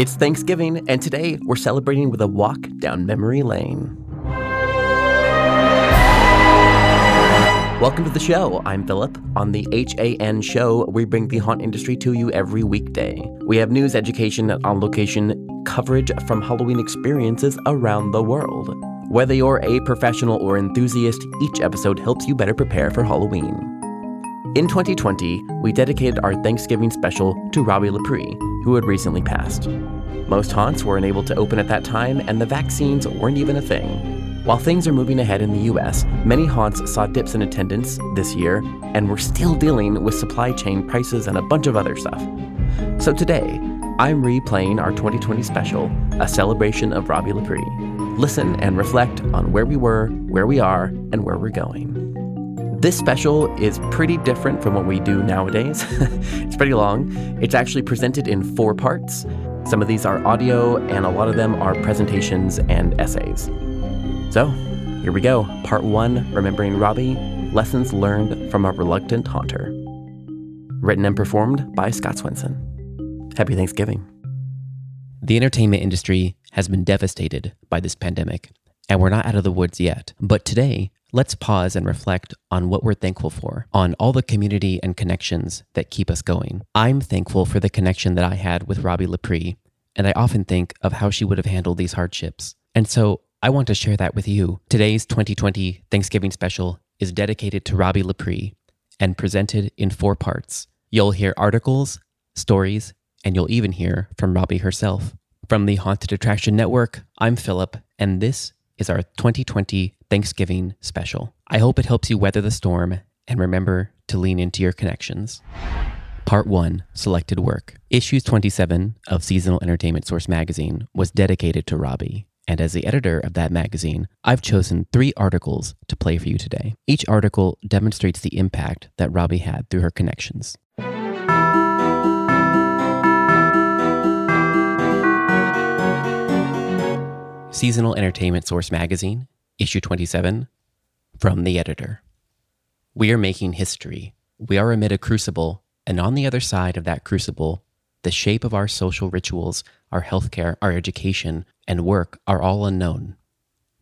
It's Thanksgiving, and today we're celebrating with a walk down memory lane. Welcome to the show. I'm Philip. On the HAN show, we bring the haunt industry to you every weekday. We have news, education, on location coverage from Halloween experiences around the world. Whether you're a professional or enthusiast, each episode helps you better prepare for Halloween. In 2020, we dedicated our Thanksgiving special to Robbi Lepre, who had recently passed. Most haunts were unable to open at that time, and the vaccines weren't even a thing. While things are moving ahead in the US, many haunts saw dips in attendance this year, and we're still dealing with supply chain prices and a bunch of other stuff. So today, I'm replaying our 2020 special, a celebration of Robbi Lepre. Listen and reflect on where we were, where we are, and where we're going. This special is pretty different from what we do nowadays. it's pretty long. It's actually presented in four parts. Some of these are audio, and a lot of them are presentations and essays. So, here we go. Part one Remembering Robbie Lessons Learned from a Reluctant Haunter. Written and performed by Scott Swenson. Happy Thanksgiving. The entertainment industry has been devastated by this pandemic, and we're not out of the woods yet. But today, let's pause and reflect on what we're thankful for, on all the community and connections that keep us going. I'm thankful for the connection that I had with Robbi Lepre, and I often think of how she would have handled these hardships. And so I want to share that with you. Today's 2020 Thanksgiving special is dedicated to Robbi Lepre and presented in four parts. You'll hear articles, stories, and you'll even hear from Robbie herself. From the Haunted Attraction Network, I'm Philip, and this is our 2020 Thanksgiving special. I hope it helps you weather the storm and remember to lean into your connections. Part 1 Selected Work. Issues 27 of Seasonal Entertainment Source magazine was dedicated to Robbie. And as the editor of that magazine, I've chosen three articles to play for you today. Each article demonstrates the impact that Robbie had through her connections. Seasonal Entertainment Source Magazine, Issue 27, from the editor. We are making history. We are amid a crucible, and on the other side of that crucible, the shape of our social rituals, our healthcare, our education, and work are all unknown.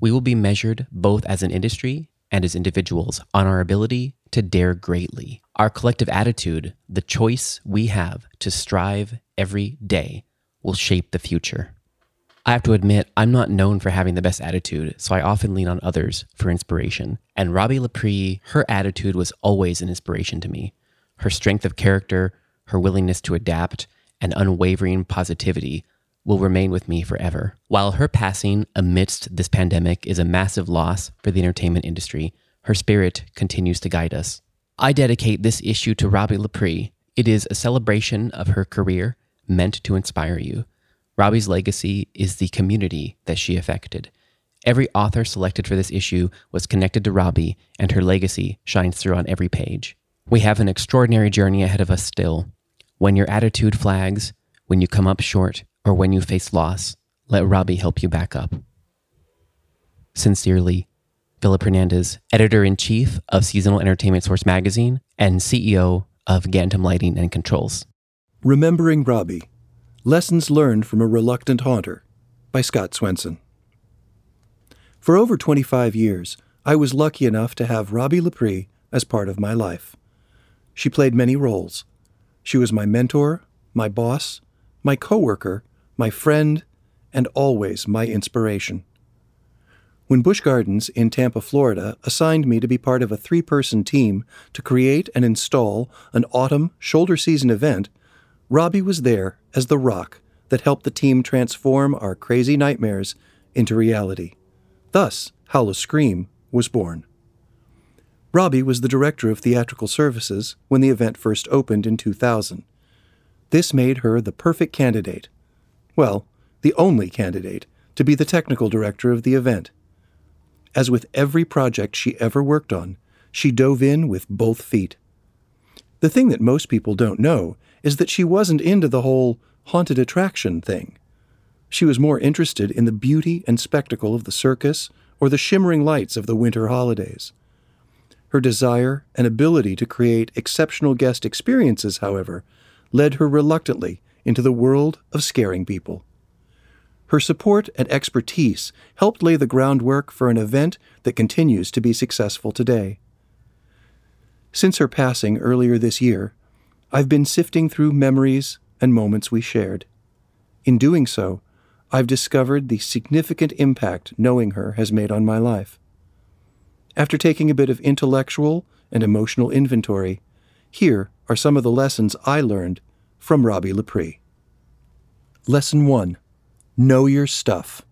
We will be measured both as an industry and as individuals on our ability to dare greatly. Our collective attitude, the choice we have to strive every day, will shape the future. I have to admit, I'm not known for having the best attitude, so I often lean on others for inspiration. And Robbi Lepre, her attitude was always an inspiration to me. Her strength of character, her willingness to adapt, and unwavering positivity will remain with me forever. While her passing amidst this pandemic is a massive loss for the entertainment industry, her spirit continues to guide us. I dedicate this issue to Robbi Lepre. It is a celebration of her career meant to inspire you. Robbie's legacy is the community that she affected. Every author selected for this issue was connected to Robbie, and her legacy shines through on every page. We have an extraordinary journey ahead of us still. When your attitude flags, when you come up short, or when you face loss, let Robbie help you back up. Sincerely, Philip Hernandez, editor in chief of Seasonal Entertainment Source magazine and CEO of Gantom Lighting and Controls. Remembering Robbie Lessons Learned from a Reluctant Haunter by Scott Swenson. For over 25 years, I was lucky enough to have Robbi Lepre as part of my life. She played many roles. She was my mentor, my boss, my coworker, my friend, and always my inspiration. When Busch Gardens in Tampa, Florida, assigned me to be part of a three person team to create and install an autumn shoulder season event, Robbie was there as the rock that helped the team transform our crazy nightmares into reality. Thus, Howl-O-Scream was born. Robbie was the director of theatrical services when the event first opened in 2000. This made her the perfect candidate well, the only candidate, to be the technical director of the event. As with every project she ever worked on, she dove in with both feet. The thing that most people don't know is that she wasn't into the whole haunted attraction thing. She was more interested in the beauty and spectacle of the circus or the shimmering lights of the winter holidays. Her desire and ability to create exceptional guest experiences, however, led her reluctantly into the world of scaring people. Her support and expertise helped lay the groundwork for an event that continues to be successful today. Since her passing earlier this year, I've been sifting through memories and moments we shared. In doing so, I've discovered the significant impact knowing her has made on my life. After taking a bit of intellectual and emotional inventory, here are some of the lessons I learned from Robbi Lepre. Lesson 1 Know Your Stuff.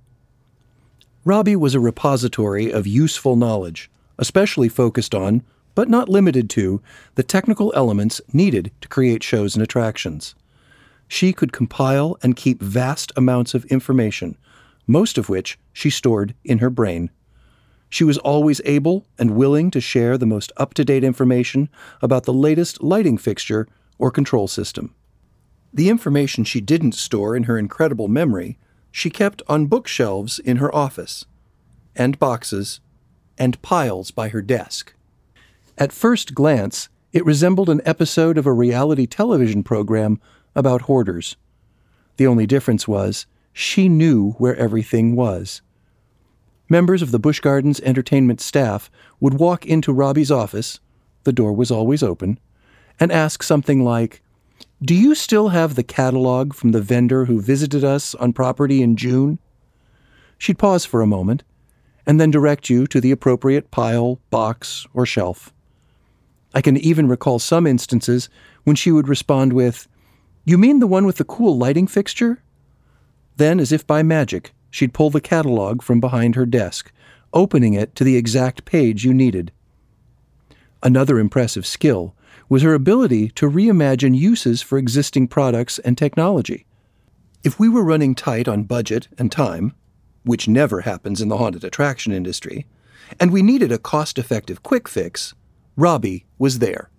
Robbie was a repository of useful knowledge, especially focused on, but not limited to, the technical elements needed to create shows and attractions. She could compile and keep vast amounts of information, most of which she stored in her brain. She was always able and willing to share the most up to date information about the latest lighting fixture or control system. The information she didn't store in her incredible memory she kept on bookshelves in her office, and boxes, and piles by her desk. At first glance, it resembled an episode of a reality television program about hoarders. The only difference was she knew where everything was. Members of the Busch Gardens entertainment staff would walk into Robbie's office, the door was always open, and ask something like, do you still have the catalog from the vendor who visited us on property in June? She'd pause for a moment and then direct you to the appropriate pile, box, or shelf. I can even recall some instances when she would respond with, You mean the one with the cool lighting fixture? Then, as if by magic, she'd pull the catalog from behind her desk, opening it to the exact page you needed. Another impressive skill was her ability to reimagine uses for existing products and technology. If we were running tight on budget and time, which never happens in the haunted attraction industry, and we needed a cost effective quick fix, Robbie was there.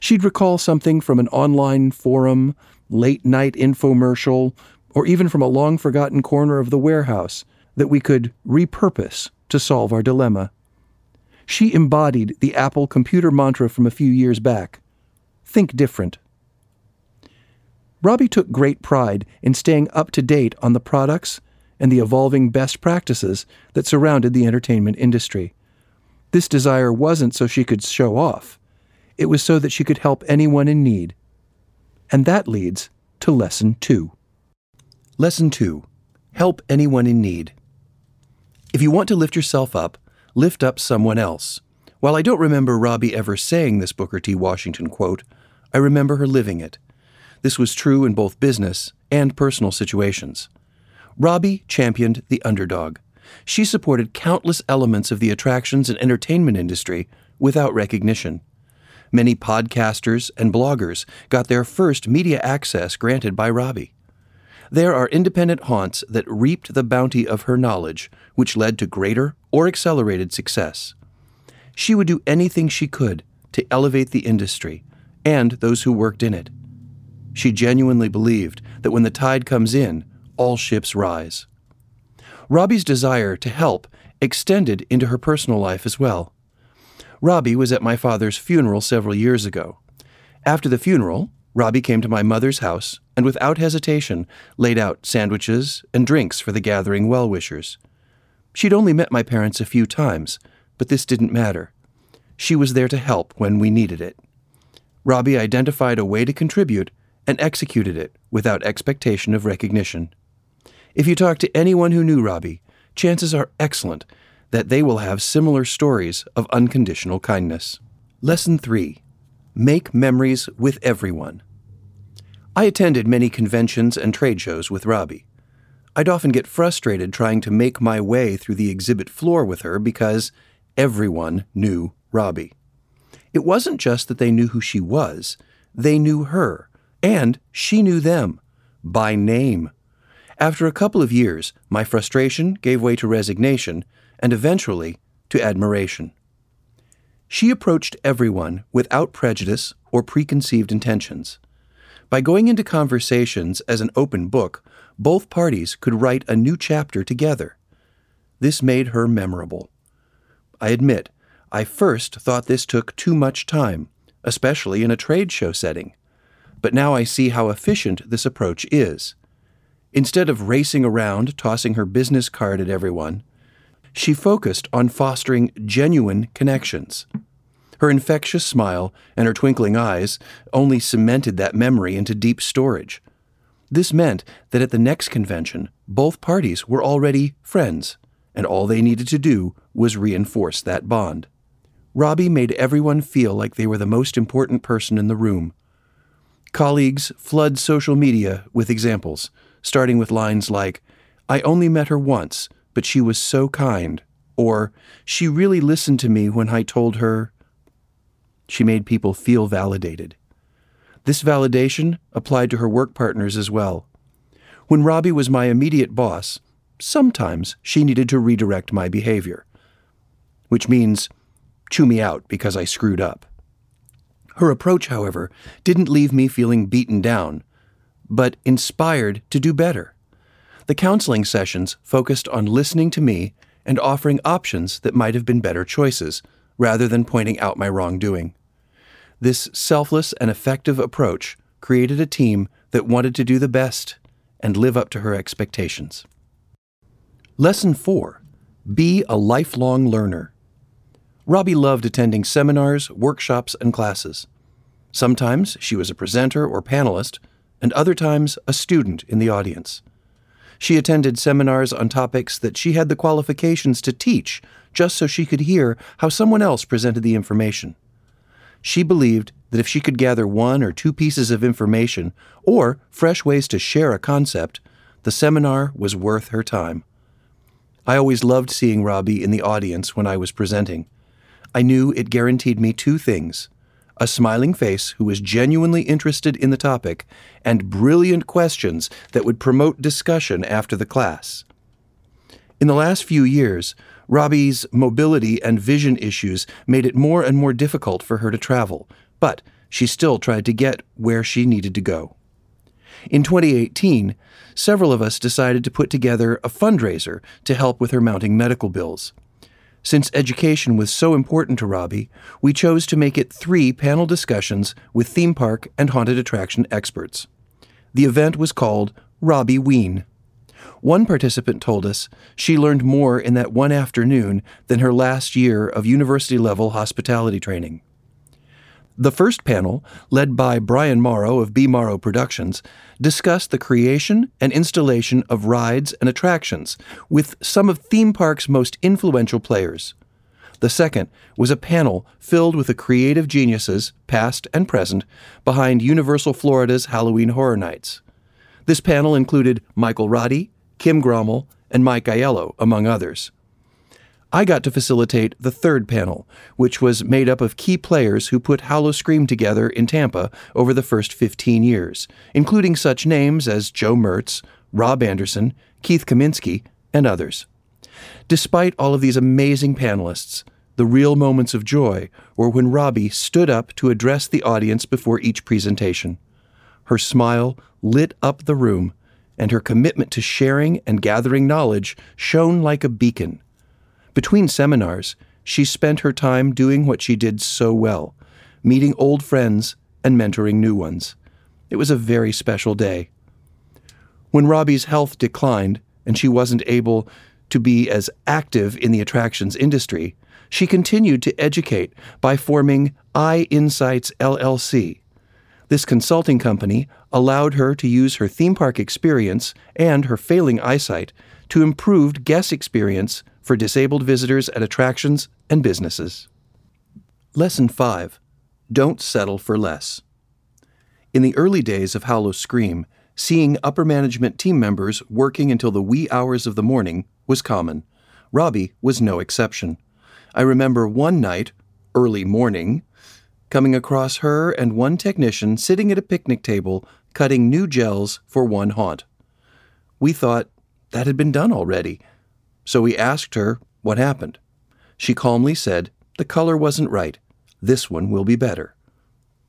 She'd recall something from an online forum, late night infomercial, or even from a long forgotten corner of the warehouse that we could repurpose to solve our dilemma. She embodied the Apple computer mantra from a few years back think different. Robbie took great pride in staying up to date on the products and the evolving best practices that surrounded the entertainment industry. This desire wasn't so she could show off, it was so that she could help anyone in need. And that leads to Lesson 2. Lesson 2 Help anyone in need. If you want to lift yourself up, lift up someone else. While I don't remember Robbie ever saying this Booker T. Washington quote, I remember her living it. This was true in both business and personal situations. Robbie championed the underdog. She supported countless elements of the attractions and entertainment industry without recognition. Many podcasters and bloggers got their first media access granted by Robbie. There are independent haunts that reaped the bounty of her knowledge, which led to greater or accelerated success. She would do anything she could to elevate the industry and those who worked in it. She genuinely believed that when the tide comes in, all ships rise. Robbie's desire to help extended into her personal life as well. Robbie was at my father's funeral several years ago. After the funeral, Robbie came to my mother's house and without hesitation laid out sandwiches and drinks for the gathering well wishers. She'd only met my parents a few times, but this didn't matter. She was there to help when we needed it. Robbie identified a way to contribute and executed it without expectation of recognition. If you talk to anyone who knew Robbie, chances are excellent that they will have similar stories of unconditional kindness. Lesson 3 Make memories with everyone. I attended many conventions and trade shows with Robbie. I'd often get frustrated trying to make my way through the exhibit floor with her because everyone knew Robbie. It wasn't just that they knew who she was, they knew her, and she knew them by name. After a couple of years, my frustration gave way to resignation and eventually to admiration. She approached everyone without prejudice or preconceived intentions. By going into conversations as an open book, both parties could write a new chapter together. This made her memorable. I admit, I first thought this took too much time, especially in a trade show setting. But now I see how efficient this approach is. Instead of racing around, tossing her business card at everyone, she focused on fostering genuine connections. Her infectious smile and her twinkling eyes only cemented that memory into deep storage. This meant that at the next convention, both parties were already friends, and all they needed to do was reinforce that bond. Robbie made everyone feel like they were the most important person in the room. Colleagues flood social media with examples, starting with lines like, I only met her once, but she was so kind, or she really listened to me when I told her. She made people feel validated. This validation applied to her work partners as well. When Robbie was my immediate boss, sometimes she needed to redirect my behavior, which means chew me out because I screwed up. Her approach, however, didn't leave me feeling beaten down, but inspired to do better. The counseling sessions focused on listening to me and offering options that might have been better choices, rather than pointing out my wrongdoing. This selfless and effective approach created a team that wanted to do the best and live up to her expectations. Lesson 4 Be a lifelong learner. Robbie loved attending seminars, workshops, and classes. Sometimes she was a presenter or panelist, and other times a student in the audience. She attended seminars on topics that she had the qualifications to teach just so she could hear how someone else presented the information. She believed that if she could gather one or two pieces of information or fresh ways to share a concept, the seminar was worth her time. I always loved seeing Robbie in the audience when I was presenting. I knew it guaranteed me two things a smiling face who was genuinely interested in the topic, and brilliant questions that would promote discussion after the class. In the last few years, Robbie's mobility and vision issues made it more and more difficult for her to travel, but she still tried to get where she needed to go. In 2018, several of us decided to put together a fundraiser to help with her mounting medical bills. Since education was so important to Robbie, we chose to make it three panel discussions with theme park and haunted attraction experts. The event was called Robbie Ween. One participant told us she learned more in that one afternoon than her last year of university level hospitality training. The first panel, led by Brian Morrow of B. Morrow Productions, discussed the creation and installation of rides and attractions with some of theme park's most influential players. The second was a panel filled with the creative geniuses, past and present, behind Universal Florida's Halloween Horror Nights. This panel included Michael Roddy, Kim Grommel, and Mike Aiello, among others. I got to facilitate the third panel, which was made up of key players who put Howl-O-Scream together in Tampa over the first 15 years, including such names as Joe Mertz, Rob Anderson, Keith Kaminsky, and others. Despite all of these amazing panelists, the real moments of joy were when Robbie stood up to address the audience before each presentation. Her smile lit up the room and her commitment to sharing and gathering knowledge shone like a beacon. Between seminars, she spent her time doing what she did so well meeting old friends and mentoring new ones. It was a very special day. When Robbie's health declined and she wasn't able to be as active in the attractions industry, she continued to educate by forming I Insights LLC, this consulting company allowed her to use her theme park experience and her failing eyesight to improve guest experience for disabled visitors at attractions and businesses. Lesson 5 Don't Settle for Less. In the early days of Howl-O-Scream, seeing upper management team members working until the wee hours of the morning was common. Robbie was no exception. I remember one night, early morning, coming across her and one technician sitting at a picnic table cutting new gels for one haunt. We thought that had been done already, so we asked her what happened. She calmly said, The color wasn't right. This one will be better.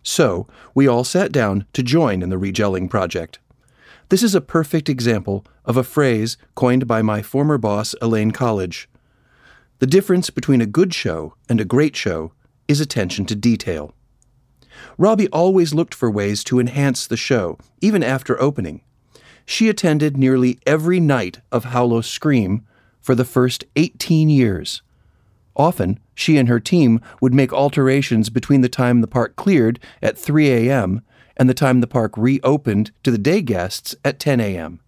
So, we all sat down to join in the regelling project. This is a perfect example of a phrase coined by my former boss, Elaine College. The difference between a good show and a great show is attention to detail. Robbie always looked for ways to enhance the show, even after opening. She attended nearly every night of Howl-O-Scream for the first 18 years. Often, she and her team would make alterations between the time the park cleared at 3 a.m. and the time the park reopened to the day guests at 10 a.m.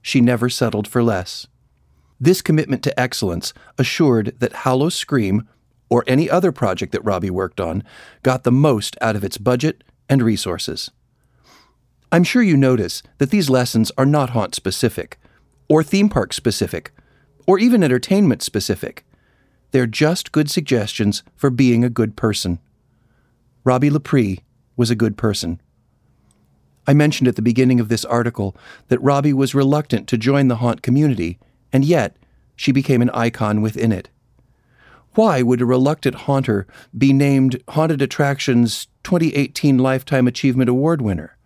She never settled for less. This commitment to excellence assured that Howl-O-Scream, or any other project that Robbie worked on, got the most out of its budget and resources. I'm sure you notice that these lessons are not haunt specific, or theme park specific, or even entertainment specific. They're just good suggestions for being a good person. Robbi Lepre was a good person. I mentioned at the beginning of this article that Robbie was reluctant to join the haunt community, and yet she became an icon within it. Why would a reluctant haunter be named Haunted Attractions 2018 Lifetime Achievement Award winner?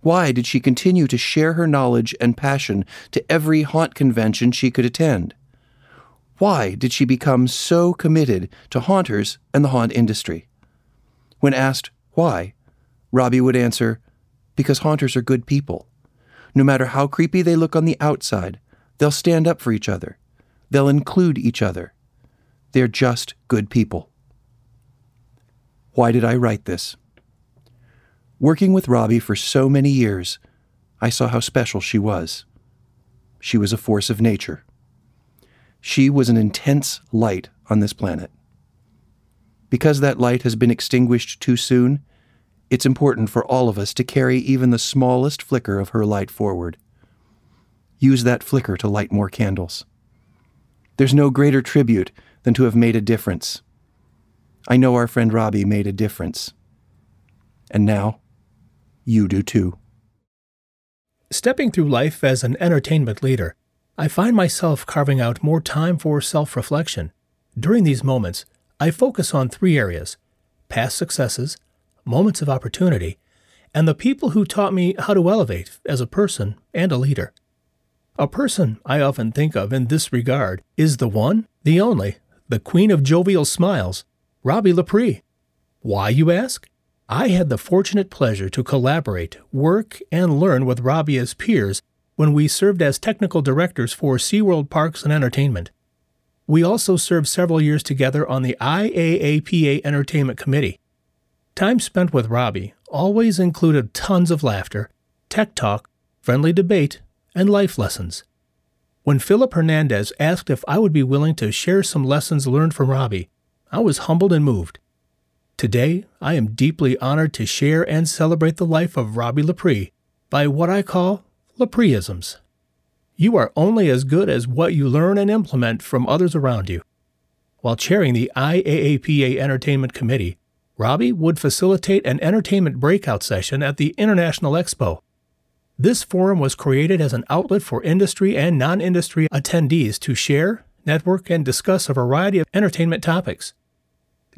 Why did she continue to share her knowledge and passion to every haunt convention she could attend? Why did she become so committed to haunters and the haunt industry? When asked why, Robbie would answer, Because haunters are good people. No matter how creepy they look on the outside, they'll stand up for each other. They'll include each other. They're just good people. Why did I write this? Working with Robbie for so many years, I saw how special she was. She was a force of nature. She was an intense light on this planet. Because that light has been extinguished too soon, it's important for all of us to carry even the smallest flicker of her light forward. Use that flicker to light more candles. There's no greater tribute than to have made a difference. I know our friend Robbie made a difference. And now, you do too. Stepping through life as an entertainment leader, I find myself carving out more time for self reflection. During these moments, I focus on three areas past successes, moments of opportunity, and the people who taught me how to elevate as a person and a leader. A person I often think of in this regard is the one, the only, the queen of jovial smiles, Robbi Lepre. Why, you ask? I had the fortunate pleasure to collaborate, work, and learn with Robbie as peers when we served as technical directors for SeaWorld Parks and Entertainment. We also served several years together on the IAAPA Entertainment Committee. Time spent with Robbie always included tons of laughter, tech talk, friendly debate, and life lessons. When Philip Hernandez asked if I would be willing to share some lessons learned from Robbie, I was humbled and moved. Today, I am deeply honored to share and celebrate the life of Robbi Lepre by what I call Lepreisms. You are only as good as what you learn and implement from others around you. While chairing the IAAPA Entertainment Committee, Robbie would facilitate an entertainment breakout session at the International Expo. This forum was created as an outlet for industry and non industry attendees to share, network, and discuss a variety of entertainment topics.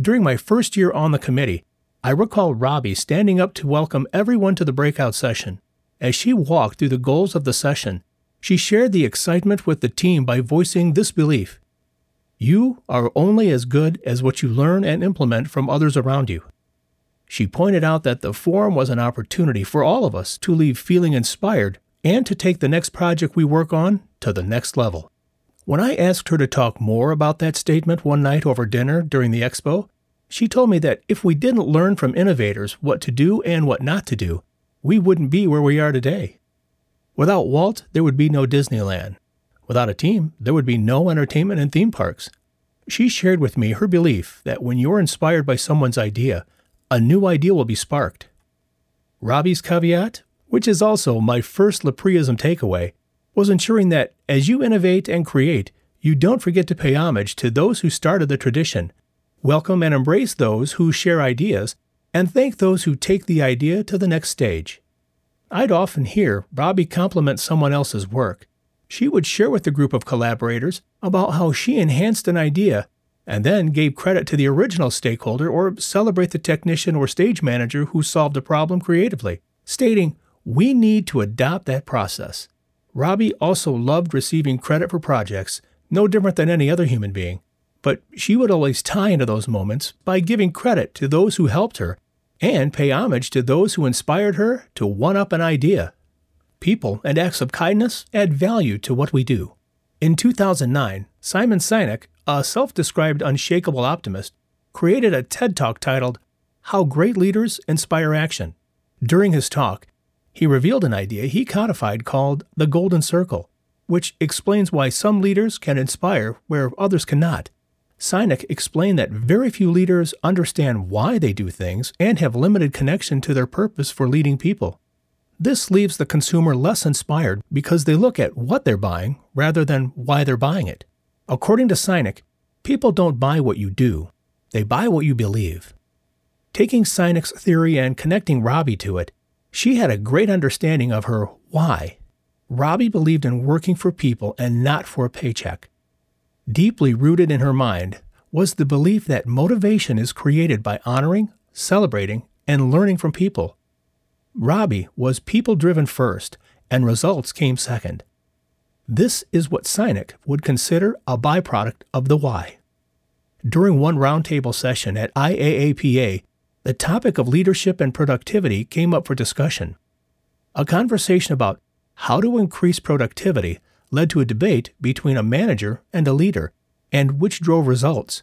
During my first year on the committee, I recall Robbie standing up to welcome everyone to the breakout session. As she walked through the goals of the session, she shared the excitement with the team by voicing this belief You are only as good as what you learn and implement from others around you. She pointed out that the forum was an opportunity for all of us to leave feeling inspired and to take the next project we work on to the next level. When I asked her to talk more about that statement one night over dinner during the expo, she told me that if we didn't learn from innovators what to do and what not to do, we wouldn't be where we are today. Without Walt, there would be no Disneyland. Without a team, there would be no entertainment and theme parks. She shared with me her belief that when you're inspired by someone's idea, a new idea will be sparked. Robbie's caveat, which is also my first Lepreism takeaway, was ensuring that as you innovate and create, you don't forget to pay homage to those who started the tradition, welcome and embrace those who share ideas, and thank those who take the idea to the next stage. I'd often hear Robbie compliment someone else's work. She would share with the group of collaborators about how she enhanced an idea and then gave credit to the original stakeholder or celebrate the technician or stage manager who solved a problem creatively, stating, We need to adopt that process. Robbie also loved receiving credit for projects, no different than any other human being. But she would always tie into those moments by giving credit to those who helped her and pay homage to those who inspired her to one up an idea. people and acts of kindness add value to what we do. In 2009, Simon Sinek, a self described unshakable optimist, created a TED Talk titled How Great Leaders Inspire Action. During his talk, he revealed an idea he codified called the Golden Circle, which explains why some leaders can inspire where others cannot. Sinek explained that very few leaders understand why they do things and have limited connection to their purpose for leading people. This leaves the consumer less inspired because they look at what they're buying rather than why they're buying it. According to Sinek, people don't buy what you do, they buy what you believe. Taking Sinek's theory and connecting Robbie to it, she had a great understanding of her why. Robbie believed in working for people and not for a paycheck. Deeply rooted in her mind was the belief that motivation is created by honoring, celebrating, and learning from people. Robbie was people driven first, and results came second. This is what Sinek would consider a byproduct of the why. During one roundtable session at IAAPA, the topic of leadership and productivity came up for discussion. A conversation about how to increase productivity led to a debate between a manager and a leader, and which drove results.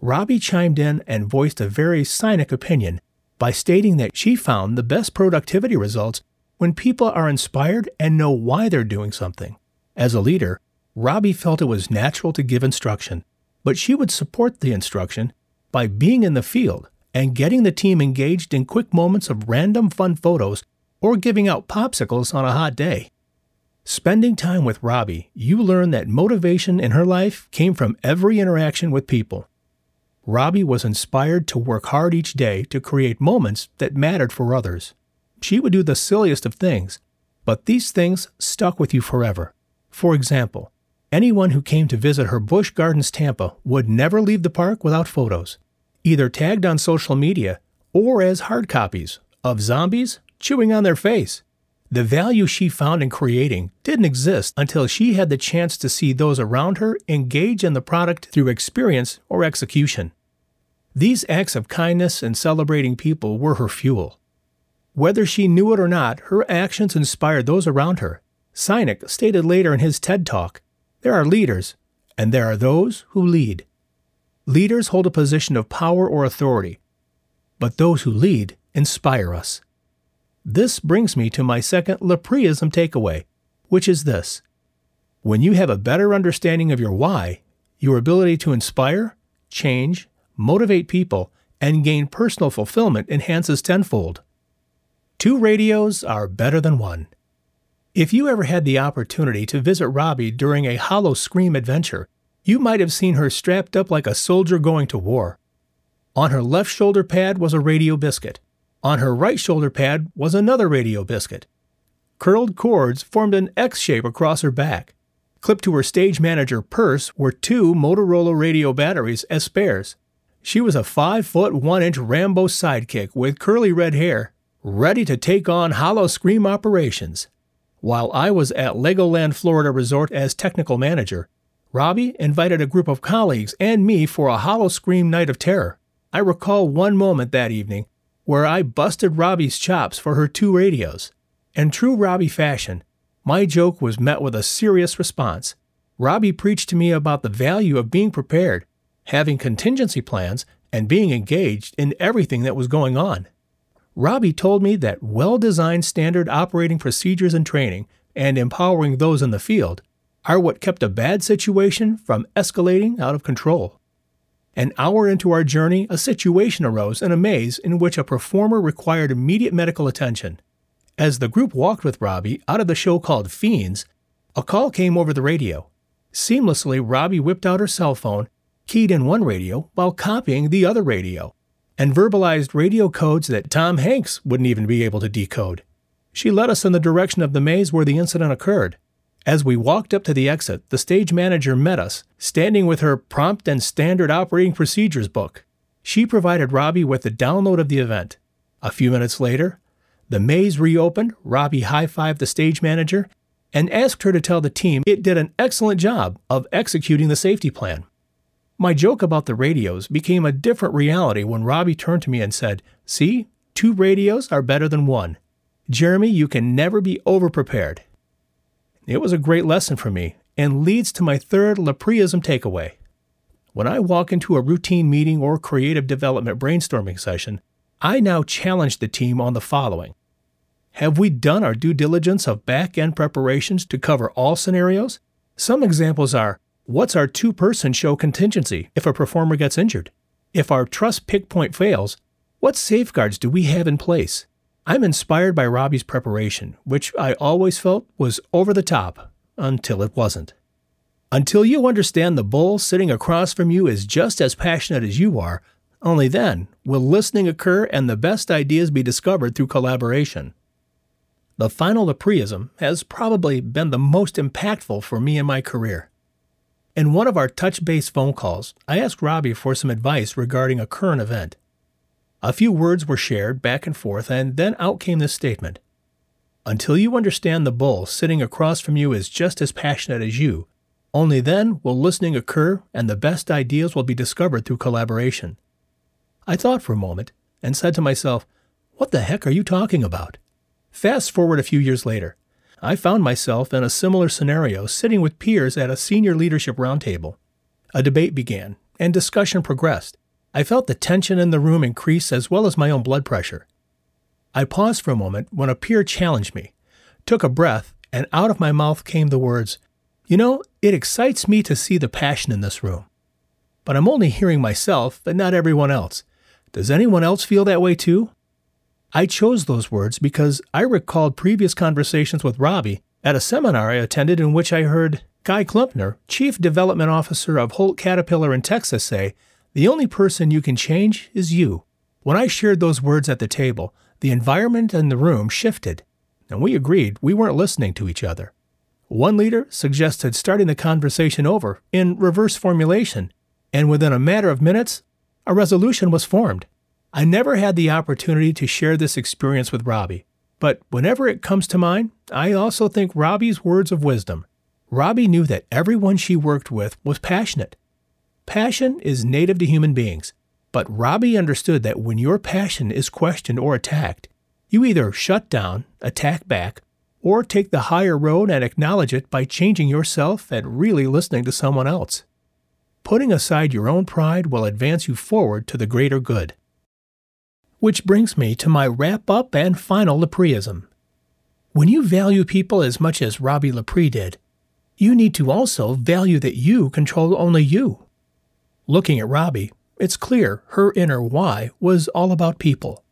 Robbie chimed in and voiced a very Sinek opinion by stating that she found the best productivity results when people are inspired and know why they're doing something. As a leader, Robbie felt it was natural to give instruction, but she would support the instruction by being in the field and getting the team engaged in quick moments of random fun photos or giving out popsicles on a hot day. Spending time with Robbie, you learn that motivation in her life came from every interaction with people. Robbie was inspired to work hard each day to create moments that mattered for others. She would do the silliest of things, but these things stuck with you forever. For example, anyone who came to visit her Busch Gardens Tampa would never leave the park without photos, either tagged on social media or as hard copies of zombies chewing on their face. The value she found in creating didn't exist until she had the chance to see those around her engage in the product through experience or execution. These acts of kindness and celebrating people were her fuel. Whether she knew it or not, her actions inspired those around her. Sinek stated later in his TED Talk there are leaders, and there are those who lead. Leaders hold a position of power or authority, but those who lead inspire us. This brings me to my second Lepreism takeaway, which is this When you have a better understanding of your why, your ability to inspire, change, motivate people, and gain personal fulfillment enhances tenfold. Two radios are better than one. If you ever had the opportunity to visit Robbie during a Howl-O-Scream adventure, you might have seen her strapped up like a soldier going to war. On her left shoulder pad was a radio biscuit. On her right shoulder pad was another radio biscuit. Curled cords formed an X shape across her back. Clipped to her stage manager purse were two Motorola radio batteries as spares. She was a 5 foot 1 inch Rambo sidekick with curly red hair, ready to take on Howl-O-Scream operations. While I was at Legoland Florida Resort as technical manager, Robbie invited a group of colleagues and me for a Howl-O-Scream night of terror. I recall one moment that evening where I busted Robbie's chops for her two radios. In true Robbie fashion, my joke was met with a serious response. Robbie preached to me about the value of being prepared having contingency plans, and being engaged in everything that was going on. Robbie told me that well designed standard operating procedures and training, and empowering those in the field, are what kept a bad situation from escalating out of control. An hour into our journey, a situation arose in a maze in which a performer required immediate medical attention. As the group walked with Robbie out of the show called Fiends, a call came over the radio. Seamlessly, Robbie whipped out her cell phone keyed in one radio while copying the other radio, and verbalized radio codes that Tom Hanks wouldn't even be able to decode. She led us in the direction of the maze where the incident occurred. As we walked up to the exit, the stage manager met us, standing with her prompt and standard operating procedures book. She provided Robbie with the download of the event. A few minutes later, the maze reopened, Robbie high fived the stage manager, and asked her to tell the team it did an excellent job of executing the safety plan. My joke about the radios became a different reality when Robbie turned to me and said, See, two radios are better than one. Jeremy, you can never be overprepared. It was a great lesson for me and leads to my third Lepreism takeaway. When I walk into a routine meeting or creative development brainstorming session, I now challenge the team on the following Have we done our due diligence of back end preparations to cover all scenarios? Some examples are What's our two person show contingency if a performer gets injured? If our trust pick point fails, what safeguards do we have in place? I'm inspired by Robbie's preparation, which I always felt was over the top until it wasn't. Until you understand the bull sitting across from you is just as passionate as you are, only then will listening occur and the best ideas be discovered through collaboration. The final Lepreism has probably been the most impactful for me in my career. In one of our touch base phone calls, I asked Robbie for some advice regarding a current event. A few words were shared back and forth, and then out came this statement Until you understand the bull sitting across from you is just as passionate as you, only then will listening occur and the best ideas will be discovered through collaboration. I thought for a moment and said to myself, What the heck are you talking about? Fast forward a few years later. I found myself in a similar scenario sitting with peers at a senior leadership roundtable. A debate began, and discussion progressed. I felt the tension in the room increase as well as my own blood pressure. I paused for a moment when a peer challenged me, took a breath, and out of my mouth came the words, You know, it excites me to see the passion in this room. But I'm only hearing myself and not everyone else. Does anyone else feel that way too? I chose those words because I recalled previous conversations with Robbie at a seminar I attended in which I heard Guy Klumpner, Chief Development Officer of Holt Caterpillar in Texas, say the only person you can change is you. When I shared those words at the table, the environment in the room shifted, and we agreed we weren't listening to each other. One leader suggested starting the conversation over in reverse formulation, and within a matter of minutes, a resolution was formed. I never had the opportunity to share this experience with Robbie, but whenever it comes to mind, I also think Robbie's words of wisdom. Robbie knew that everyone she worked with was passionate Passion is native to human beings, but Robbie understood that when your passion is questioned or attacked, you either shut down, attack back, or take the higher road and acknowledge it by changing yourself and really listening to someone else. Putting aside your own pride will advance you forward to the greater good. Which brings me to my wrap up and final Lepreism. When you value people as much as Robbi Lepre did, you need to also value that you control only you. Looking at Robbie, it's clear her inner why was all about people.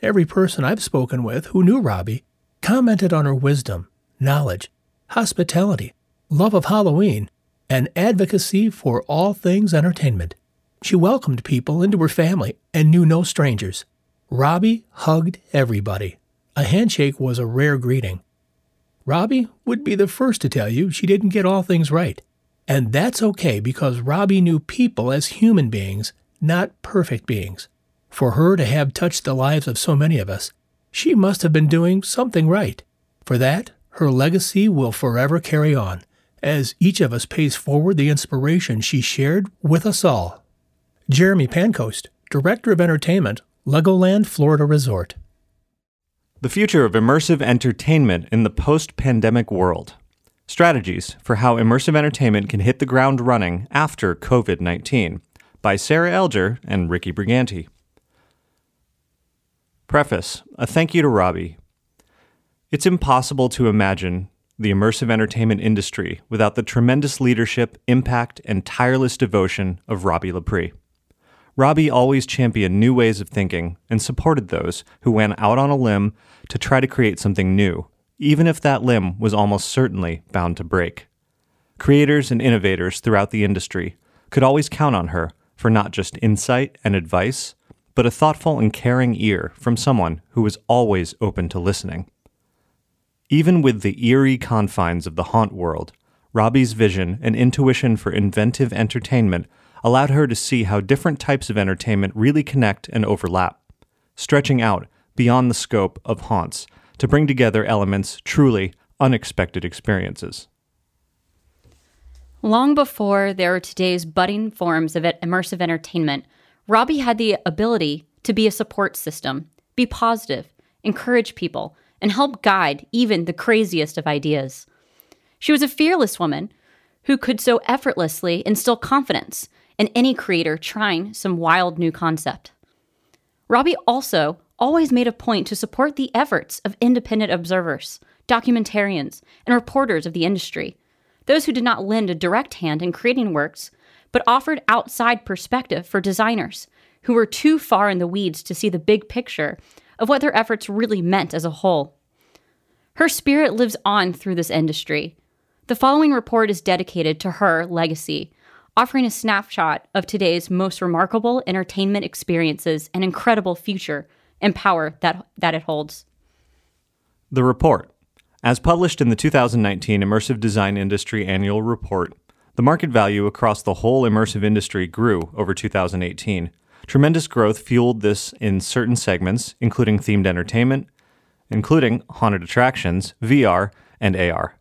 Every person I've spoken with who knew Robbie commented on her wisdom, knowledge, hospitality, love of Halloween, and advocacy for all things entertainment. She welcomed people into her family and knew no strangers. Robbie hugged everybody. A handshake was a rare greeting. Robbie would be the first to tell you she didn't get all things right. And that's okay because Robbie knew people as human beings, not perfect beings. For her to have touched the lives of so many of us, she must have been doing something right. For that, her legacy will forever carry on, as each of us pays forward the inspiration she shared with us all. Jeremy Pancoast, Director of Entertainment, Legoland Florida Resort. The future of immersive entertainment in the post pandemic world. Strategies for How Immersive Entertainment Can Hit the Ground Running After COVID 19 by Sarah Elger and Ricky Brigante. Preface A thank you to Robbie. It's impossible to imagine the immersive entertainment industry without the tremendous leadership, impact, and tireless devotion of Robbi Lepre. Robbie always championed new ways of thinking and supported those who went out on a limb to try to create something new even if that limb was almost certainly bound to break. Creators and innovators throughout the industry could always count on her for not just insight and advice, but a thoughtful and caring ear from someone who was always open to listening. Even with the eerie confines of the haunt world, Robbie's vision and intuition for inventive entertainment allowed her to see how different types of entertainment really connect and overlap, stretching out beyond the scope of haunts to bring together elements truly unexpected experiences. Long before there were today's budding forms of immersive entertainment, Robbie had the ability to be a support system, be positive, encourage people, and help guide even the craziest of ideas. She was a fearless woman who could so effortlessly instill confidence in any creator trying some wild new concept. Robbie also always made a point to support the efforts of independent observers, documentarians, and reporters of the industry, those who did not lend a direct hand in creating works, but offered outside perspective for designers who were too far in the weeds to see the big picture of what their efforts really meant as a whole. Her spirit lives on through this industry. The following report is dedicated to her legacy, offering a snapshot of today's most remarkable entertainment experiences and incredible future and power that, that it holds. The report. As published in the 2019 Immersive Design Industry Annual Report, the market value across the whole immersive industry grew over 2018. Tremendous growth fueled this in certain segments, including themed entertainment, including haunted attractions, VR, and AR.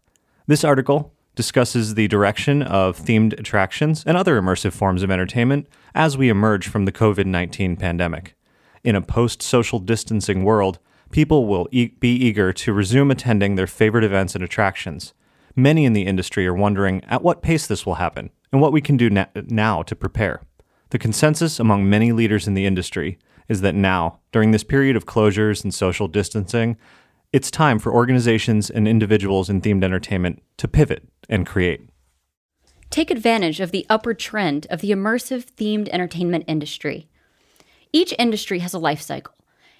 This article discusses the direction of themed attractions and other immersive forms of entertainment as we emerge from the COVID 19 pandemic. In a post social distancing world, people will e- be eager to resume attending their favorite events and attractions. Many in the industry are wondering at what pace this will happen and what we can do na- now to prepare. The consensus among many leaders in the industry is that now, during this period of closures and social distancing, it's time for organizations and individuals in themed entertainment to pivot and create. Take advantage of the upward trend of the immersive themed entertainment industry. Each industry has a life cycle,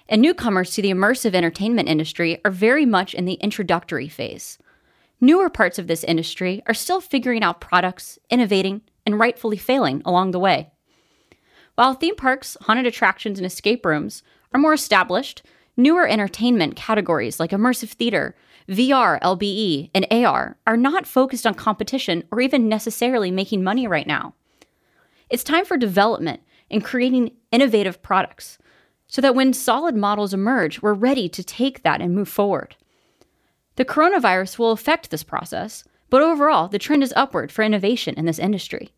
and newcomers to the immersive entertainment industry are very much in the introductory phase. Newer parts of this industry are still figuring out products, innovating, and rightfully failing along the way. While theme parks, haunted attractions, and escape rooms are more established, newer entertainment categories like immersive theater, VR, LBE, and AR are not focused on competition or even necessarily making money right now. It's time for development and creating innovative products so that when solid models emerge, we're ready to take that and move forward. The coronavirus will affect this process, but overall, the trend is upward for innovation in this industry.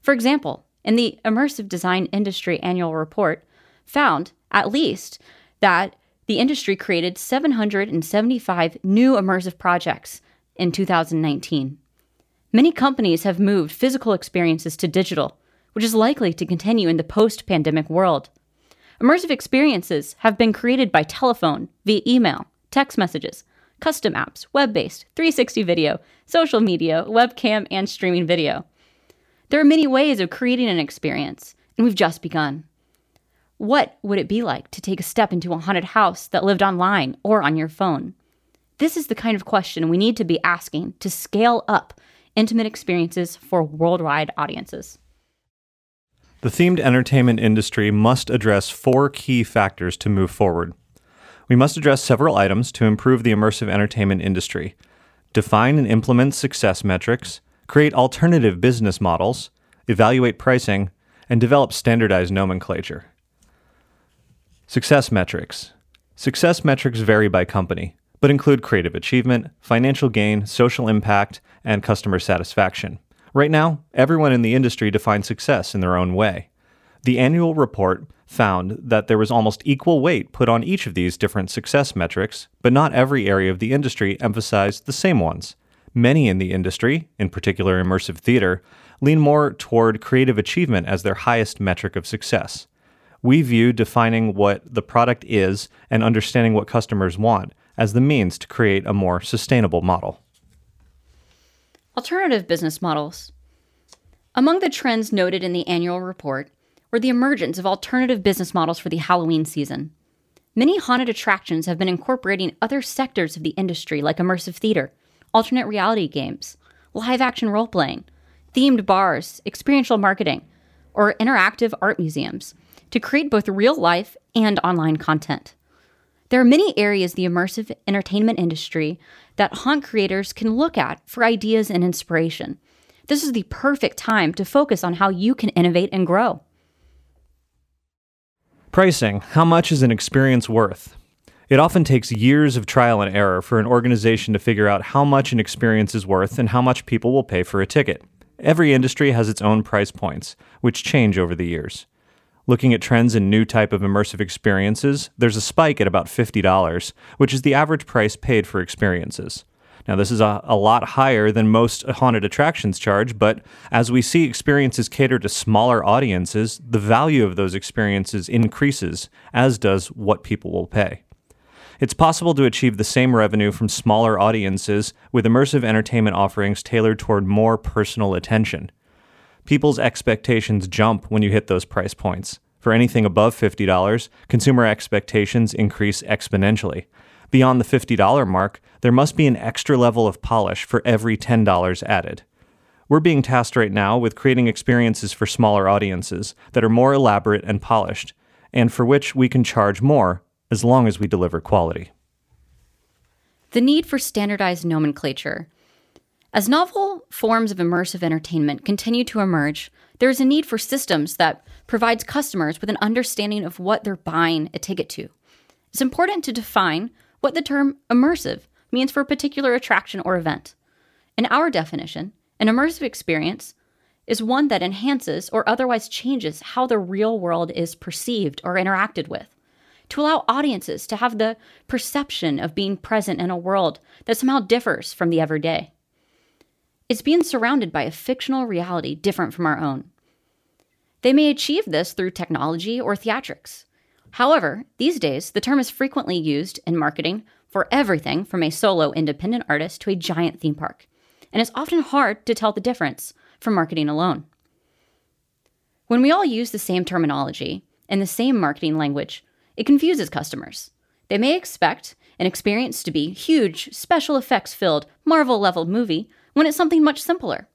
For example, in the Immersive Design Industry Annual Report, found, at least, that the industry created 775 new immersive projects in 2019. Many companies have moved physical experiences to digital, which is likely to continue in the post pandemic world. Immersive experiences have been created by telephone, via email, text messages, custom apps, web based, 360 video, social media, webcam, and streaming video. There are many ways of creating an experience, and we've just begun. What would it be like to take a step into a haunted house that lived online or on your phone? This is the kind of question we need to be asking to scale up intimate experiences for worldwide audiences. The themed entertainment industry must address four key factors to move forward. We must address several items to improve the immersive entertainment industry, define and implement success metrics, create alternative business models, evaluate pricing, and develop standardized nomenclature. Success metrics. Success metrics vary by company, but include creative achievement, financial gain, social impact, and customer satisfaction. Right now, everyone in the industry defines success in their own way. The annual report found that there was almost equal weight put on each of these different success metrics, but not every area of the industry emphasized the same ones. Many in the industry, in particular immersive theater, lean more toward creative achievement as their highest metric of success. We view defining what the product is and understanding what customers want as the means to create a more sustainable model. Alternative business models. Among the trends noted in the annual report were the emergence of alternative business models for the Halloween season. Many haunted attractions have been incorporating other sectors of the industry like immersive theater, alternate reality games, live action role playing, themed bars, experiential marketing, or interactive art museums to create both real life and online content. There are many areas the immersive entertainment industry that haunt creators can look at for ideas and inspiration. This is the perfect time to focus on how you can innovate and grow. Pricing How much is an experience worth? It often takes years of trial and error for an organization to figure out how much an experience is worth and how much people will pay for a ticket. Every industry has its own price points, which change over the years. Looking at trends in new type of immersive experiences, there's a spike at about $50, which is the average price paid for experiences. Now, this is a, a lot higher than most haunted attractions charge, but as we see experiences cater to smaller audiences, the value of those experiences increases, as does what people will pay. It's possible to achieve the same revenue from smaller audiences with immersive entertainment offerings tailored toward more personal attention people's expectations jump when you hit those price points. For anything above $50, consumer expectations increase exponentially. Beyond the $50 mark, there must be an extra level of polish for every $10 added. We're being tasked right now with creating experiences for smaller audiences that are more elaborate and polished, and for which we can charge more as long as we deliver quality. The need for standardized nomenclature as novel forms of immersive entertainment continue to emerge, there is a need for systems that provides customers with an understanding of what they're buying a ticket to. It's important to define what the term immersive means for a particular attraction or event. In our definition, an immersive experience is one that enhances or otherwise changes how the real world is perceived or interacted with, to allow audiences to have the perception of being present in a world that somehow differs from the everyday. It's being surrounded by a fictional reality different from our own. They may achieve this through technology or theatrics. However, these days, the term is frequently used in marketing for everything from a solo independent artist to a giant theme park, and it's often hard to tell the difference from marketing alone. When we all use the same terminology and the same marketing language, it confuses customers. They may expect an experience to be huge, special effects filled, Marvel level movie when it's something much simpler.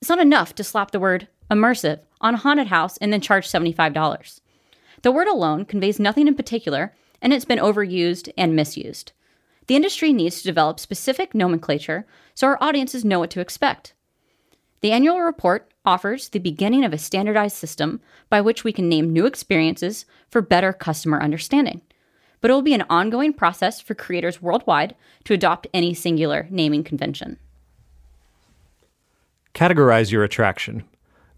It's not enough to slap the word immersive on a haunted house and then charge $75. The word alone conveys nothing in particular, and it's been overused and misused. The industry needs to develop specific nomenclature so our audiences know what to expect. The annual report offers the beginning of a standardized system by which we can name new experiences for better customer understanding. But it will be an ongoing process for creators worldwide to adopt any singular naming convention. Categorize your attraction.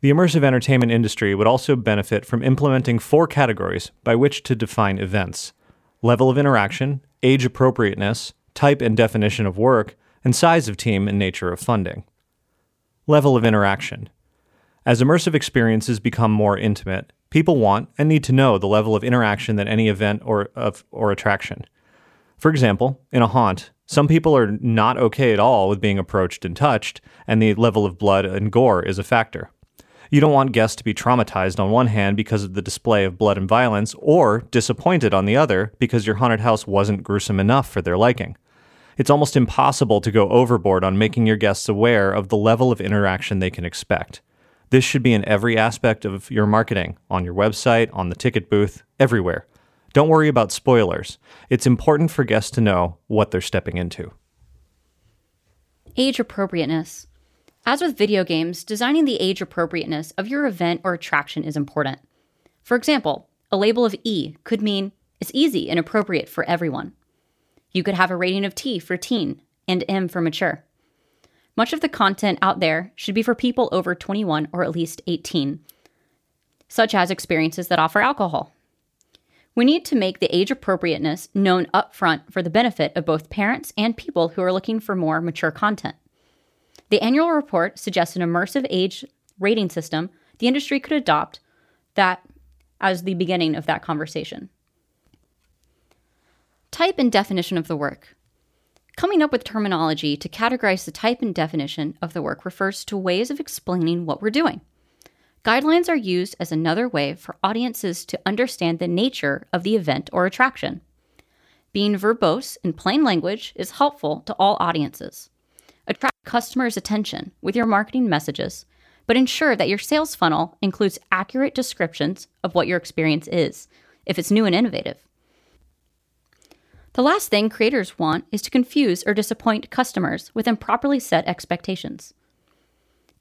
The immersive entertainment industry would also benefit from implementing four categories by which to define events level of interaction, age appropriateness, type and definition of work, and size of team and nature of funding. Level of interaction. As immersive experiences become more intimate, people want and need to know the level of interaction that any event or, of, or attraction. For example, in a haunt, some people are not okay at all with being approached and touched, and the level of blood and gore is a factor. You don't want guests to be traumatized on one hand because of the display of blood and violence, or disappointed on the other because your haunted house wasn't gruesome enough for their liking. It's almost impossible to go overboard on making your guests aware of the level of interaction they can expect. This should be in every aspect of your marketing, on your website, on the ticket booth, everywhere. Don't worry about spoilers. It's important for guests to know what they're stepping into. Age appropriateness. As with video games, designing the age appropriateness of your event or attraction is important. For example, a label of E could mean it's easy and appropriate for everyone. You could have a rating of T for teen and M for mature. Much of the content out there should be for people over 21 or at least 18, such as experiences that offer alcohol, we need to make the age appropriateness known upfront for the benefit of both parents and people who are looking for more mature content. The annual report suggests an immersive age rating system the industry could adopt that as the beginning of that conversation. Type and definition of the work. Coming up with terminology to categorize the type and definition of the work refers to ways of explaining what we're doing. Guidelines are used as another way for audiences to understand the nature of the event or attraction. Being verbose in plain language is helpful to all audiences. Attract customers' attention with your marketing messages, but ensure that your sales funnel includes accurate descriptions of what your experience is, if it's new and innovative. The last thing creators want is to confuse or disappoint customers with improperly set expectations.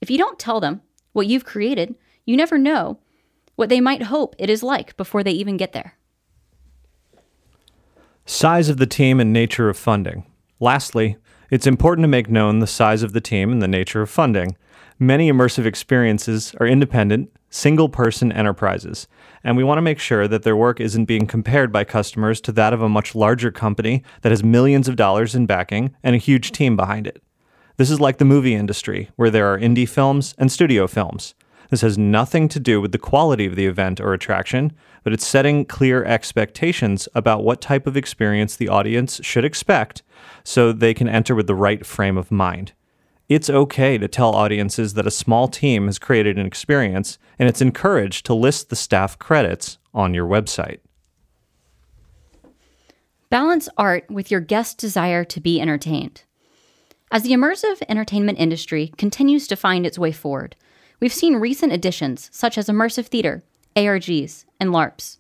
If you don't tell them what you've created, you never know what they might hope it is like before they even get there. Size of the team and nature of funding. Lastly, it's important to make known the size of the team and the nature of funding. Many immersive experiences are independent, single person enterprises, and we want to make sure that their work isn't being compared by customers to that of a much larger company that has millions of dollars in backing and a huge team behind it. This is like the movie industry, where there are indie films and studio films. This has nothing to do with the quality of the event or attraction, but it's setting clear expectations about what type of experience the audience should expect so they can enter with the right frame of mind. It's okay to tell audiences that a small team has created an experience, and it's encouraged to list the staff credits on your website. Balance art with your guest's desire to be entertained. As the immersive entertainment industry continues to find its way forward, we've seen recent additions such as immersive theater, ARGs, and LARPs.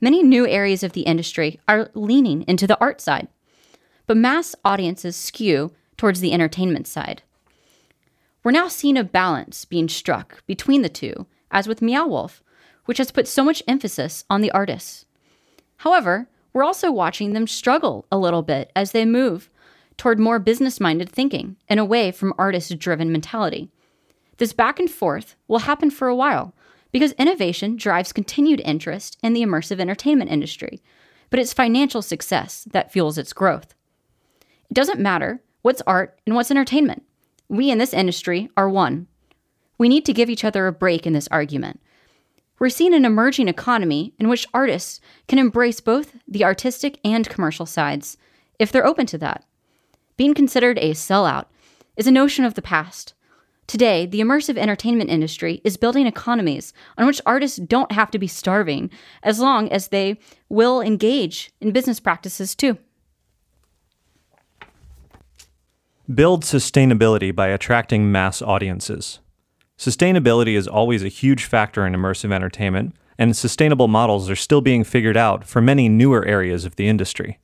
Many new areas of the industry are leaning into the art side, but mass audiences skew towards the entertainment side. We're now seeing a balance being struck between the two, as with Meow Wolf, which has put so much emphasis on the artists. However, we're also watching them struggle a little bit as they move toward more business minded thinking and away from artist driven mentality. This back and forth will happen for a while because innovation drives continued interest in the immersive entertainment industry, but it's financial success that fuels its growth. It doesn't matter what's art and what's entertainment. We in this industry are one. We need to give each other a break in this argument. We're seeing an emerging economy in which artists can embrace both the artistic and commercial sides if they're open to that. Being considered a sellout is a notion of the past. Today, the immersive entertainment industry is building economies on which artists don't have to be starving as long as they will engage in business practices too. Build sustainability by attracting mass audiences. Sustainability is always a huge factor in immersive entertainment, and sustainable models are still being figured out for many newer areas of the industry.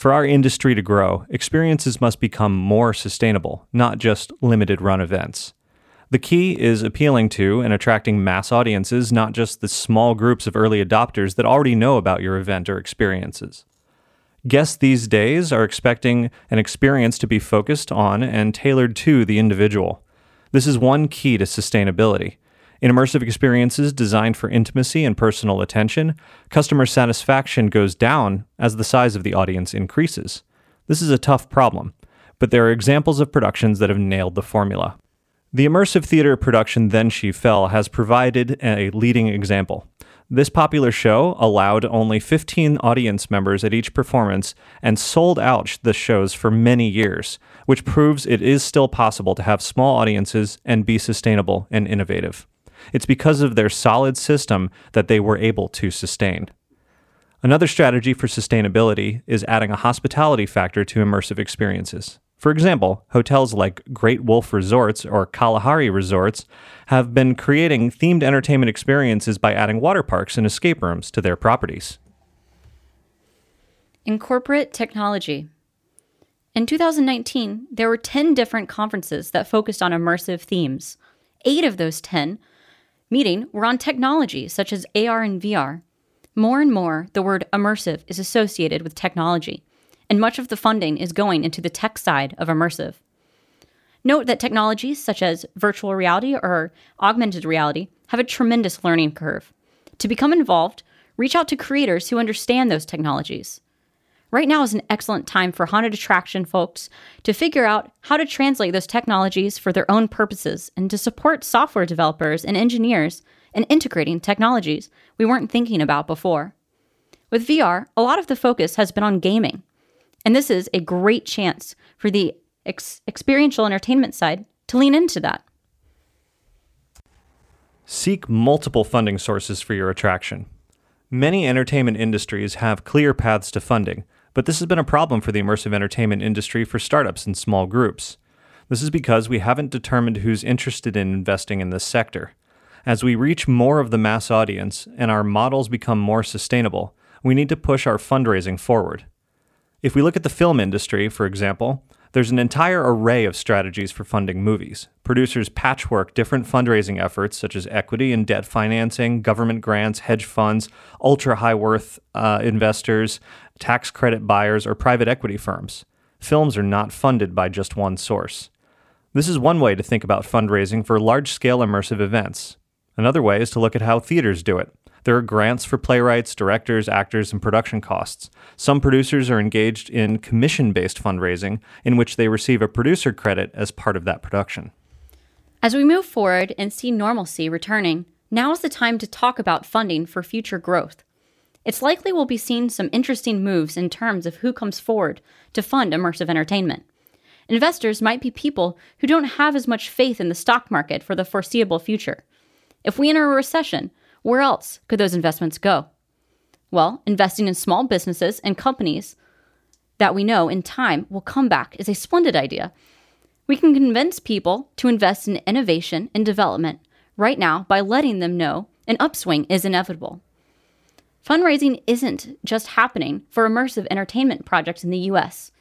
For our industry to grow, experiences must become more sustainable, not just limited run events. The key is appealing to and attracting mass audiences, not just the small groups of early adopters that already know about your event or experiences. Guests these days are expecting an experience to be focused on and tailored to the individual. This is one key to sustainability. In immersive experiences designed for intimacy and personal attention, customer satisfaction goes down as the size of the audience increases. This is a tough problem, but there are examples of productions that have nailed the formula. The immersive theater production Then She Fell has provided a leading example. This popular show allowed only 15 audience members at each performance and sold out the shows for many years, which proves it is still possible to have small audiences and be sustainable and innovative. It's because of their solid system that they were able to sustain. Another strategy for sustainability is adding a hospitality factor to immersive experiences. For example, hotels like Great Wolf Resorts or Kalahari Resorts have been creating themed entertainment experiences by adding water parks and escape rooms to their properties. Incorporate technology. In 2019, there were 10 different conferences that focused on immersive themes. Eight of those 10 meeting were on technology such as AR and VR. More and more, the word immersive is associated with technology and much of the funding is going into the tech side of immersive. Note that technologies such as virtual reality or augmented reality have a tremendous learning curve. To become involved, reach out to creators who understand those technologies. Right now is an excellent time for haunted attraction folks to figure out how to translate those technologies for their own purposes and to support software developers and engineers in integrating technologies we weren't thinking about before. With VR, a lot of the focus has been on gaming, and this is a great chance for the ex- experiential entertainment side to lean into that. Seek multiple funding sources for your attraction. Many entertainment industries have clear paths to funding, but this has been a problem for the immersive entertainment industry for startups and small groups. This is because we haven't determined who's interested in investing in this sector. As we reach more of the mass audience and our models become more sustainable, we need to push our fundraising forward. If we look at the film industry, for example, there's an entire array of strategies for funding movies. Producers patchwork different fundraising efforts such as equity and debt financing, government grants, hedge funds, ultra high worth uh, investors, tax credit buyers, or private equity firms. Films are not funded by just one source. This is one way to think about fundraising for large scale immersive events. Another way is to look at how theaters do it. There are grants for playwrights, directors, actors, and production costs. Some producers are engaged in commission based fundraising, in which they receive a producer credit as part of that production. As we move forward and see normalcy returning, now is the time to talk about funding for future growth. It's likely we'll be seeing some interesting moves in terms of who comes forward to fund immersive entertainment. Investors might be people who don't have as much faith in the stock market for the foreseeable future. If we enter a recession, where else could those investments go? Well, investing in small businesses and companies that we know in time will come back is a splendid idea. We can convince people to invest in innovation and development right now by letting them know an upswing is inevitable. Fundraising isn't just happening for immersive entertainment projects in the US.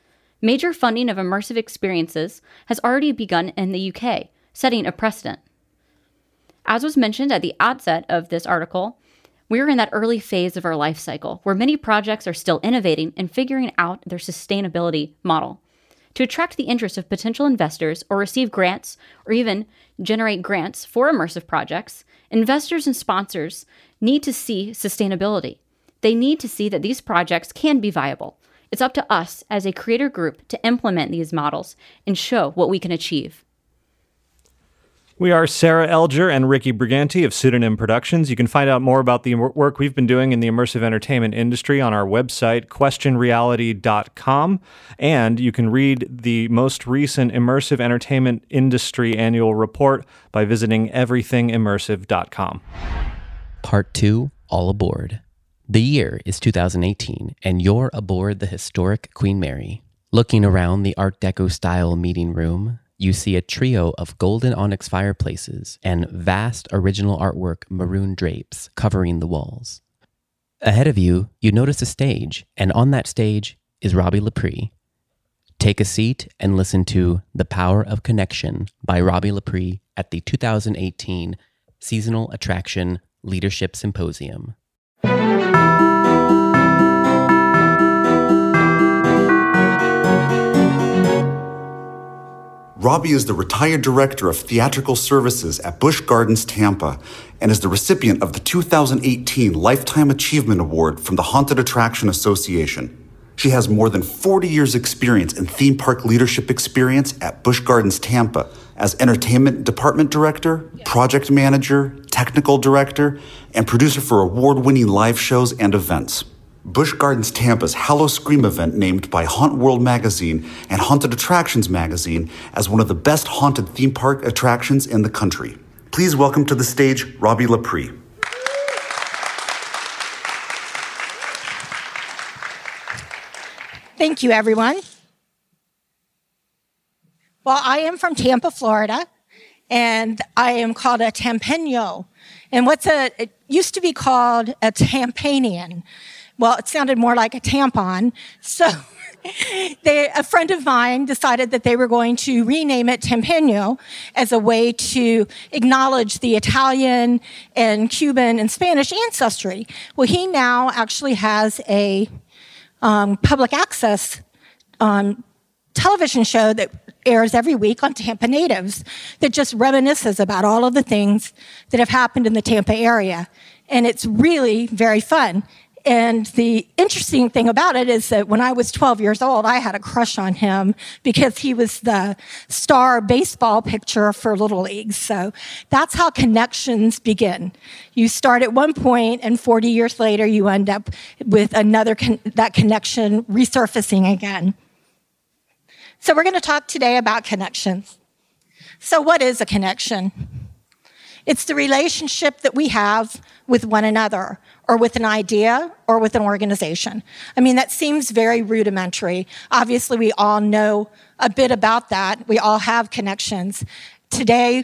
Major funding of immersive experiences has already begun in the UK, setting a precedent. As was mentioned at the outset of this article, we're in that early phase of our life cycle where many projects are still innovating and figuring out their sustainability model. To attract the interest of potential investors or receive grants or even generate grants for immersive projects, investors and sponsors need to see sustainability. They need to see that these projects can be viable. It's up to us as a creator group to implement these models and show what we can achieve. We are Sarah Elger and Ricky Brigante of Pseudonym Productions. You can find out more about the work we've been doing in the immersive entertainment industry on our website, questionreality.com. And you can read the most recent immersive entertainment industry annual report by visiting everythingimmersive.com. Part 2 All Aboard. The year is 2018, and you're aboard the historic Queen Mary. Looking around the Art Deco style meeting room, you see a trio of golden onyx fireplaces and vast original artwork maroon drapes covering the walls. Ahead of you, you notice a stage, and on that stage is Robbi Lepre. Take a seat and listen to The Power of Connection by Robbi Lepre at the 2018 Seasonal Attraction Leadership Symposium. Robbi is the retired director of theatrical services at Busch Gardens, Tampa, and is the recipient of the 2018 Lifetime Achievement Award from the Haunted Attraction Association. She has more than 40 years' experience in theme park leadership experience at Busch Gardens, Tampa, as entertainment department director, project manager, technical director, and producer for award winning live shows and events. Busch Gardens Tampa's Howl-O-Scream event named by Haunt World magazine and Haunted Attractions magazine as one of the best haunted theme park attractions in the country. Please welcome to the stage Robbi Lepre. Thank you, everyone. Well, I am from Tampa, Florida, and I am called a Tampeno. And what's a, it used to be called a Tampanian. Well, it sounded more like a tampon. So they, a friend of mine decided that they were going to rename it Tempeno as a way to acknowledge the Italian and Cuban and Spanish ancestry. Well, he now actually has a um, public access um, television show that airs every week on Tampa natives that just reminisces about all of the things that have happened in the Tampa area. And it's really very fun. And the interesting thing about it is that when I was 12 years old, I had a crush on him because he was the star baseball pitcher for Little League. So that's how connections begin. You start at one point, and 40 years later, you end up with another con- that connection resurfacing again. So we're going to talk today about connections. So, what is a connection? It's the relationship that we have with one another or with an idea or with an organization. I mean, that seems very rudimentary. Obviously, we all know a bit about that. We all have connections. Today,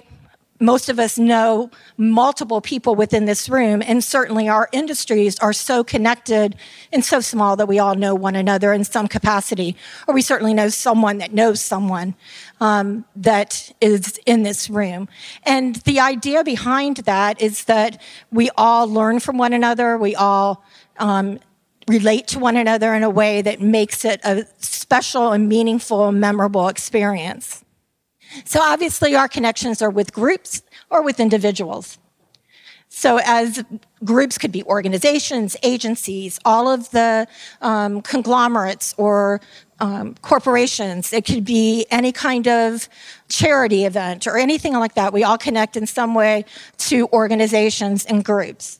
most of us know multiple people within this room, and certainly our industries are so connected and so small that we all know one another in some capacity, or we certainly know someone that knows someone um, that is in this room. And the idea behind that is that we all learn from one another, we all um, relate to one another in a way that makes it a special and meaningful and memorable experience. So obviously, our connections are with groups or with individuals. So, as groups could be organizations, agencies, all of the um, conglomerates or um, corporations, it could be any kind of charity event or anything like that. We all connect in some way to organizations and groups.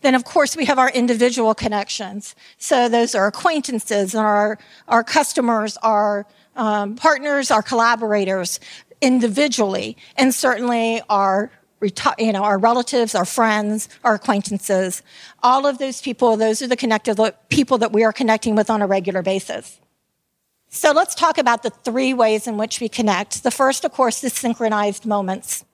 Then, of course, we have our individual connections. So, those are acquaintances and our, our customers, our um, partners, our collaborators individually, and certainly our you know, our relatives, our friends, our acquaintances, all of those people, those are the connected people that we are connecting with on a regular basis. So let's talk about the three ways in which we connect. The first, of course, is synchronized moments.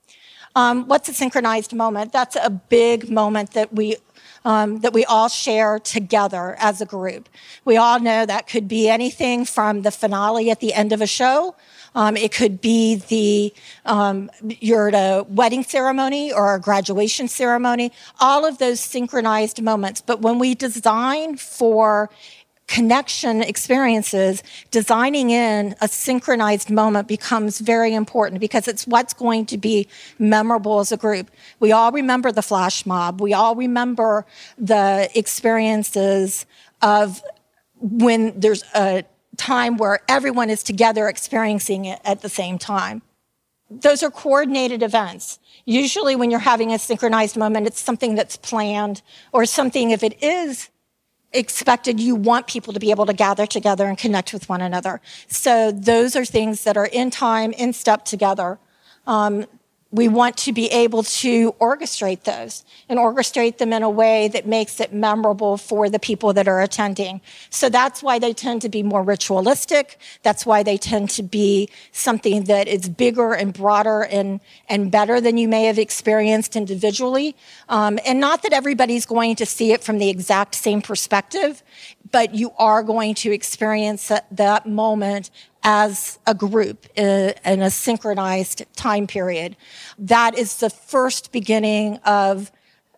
Um, what's a synchronized moment? That's a big moment that we um, that we all share together as a group. We all know that could be anything from the finale at the end of a show um, it could be the um, you're at a wedding ceremony or a graduation ceremony. All of those synchronized moments. But when we design for connection experiences, designing in a synchronized moment becomes very important because it's what's going to be memorable as a group. We all remember the flash mob. We all remember the experiences of when there's a time where everyone is together experiencing it at the same time. Those are coordinated events. Usually, when you're having a synchronized moment, it's something that's planned or something, if it is expected, you want people to be able to gather together and connect with one another. So, those are things that are in time, in step together. Um, we want to be able to orchestrate those and orchestrate them in a way that makes it memorable for the people that are attending. So that's why they tend to be more ritualistic. That's why they tend to be something that is bigger and broader and, and better than you may have experienced individually. Um, and not that everybody's going to see it from the exact same perspective, but you are going to experience that, that moment as a group in a synchronized time period. That is the first beginning of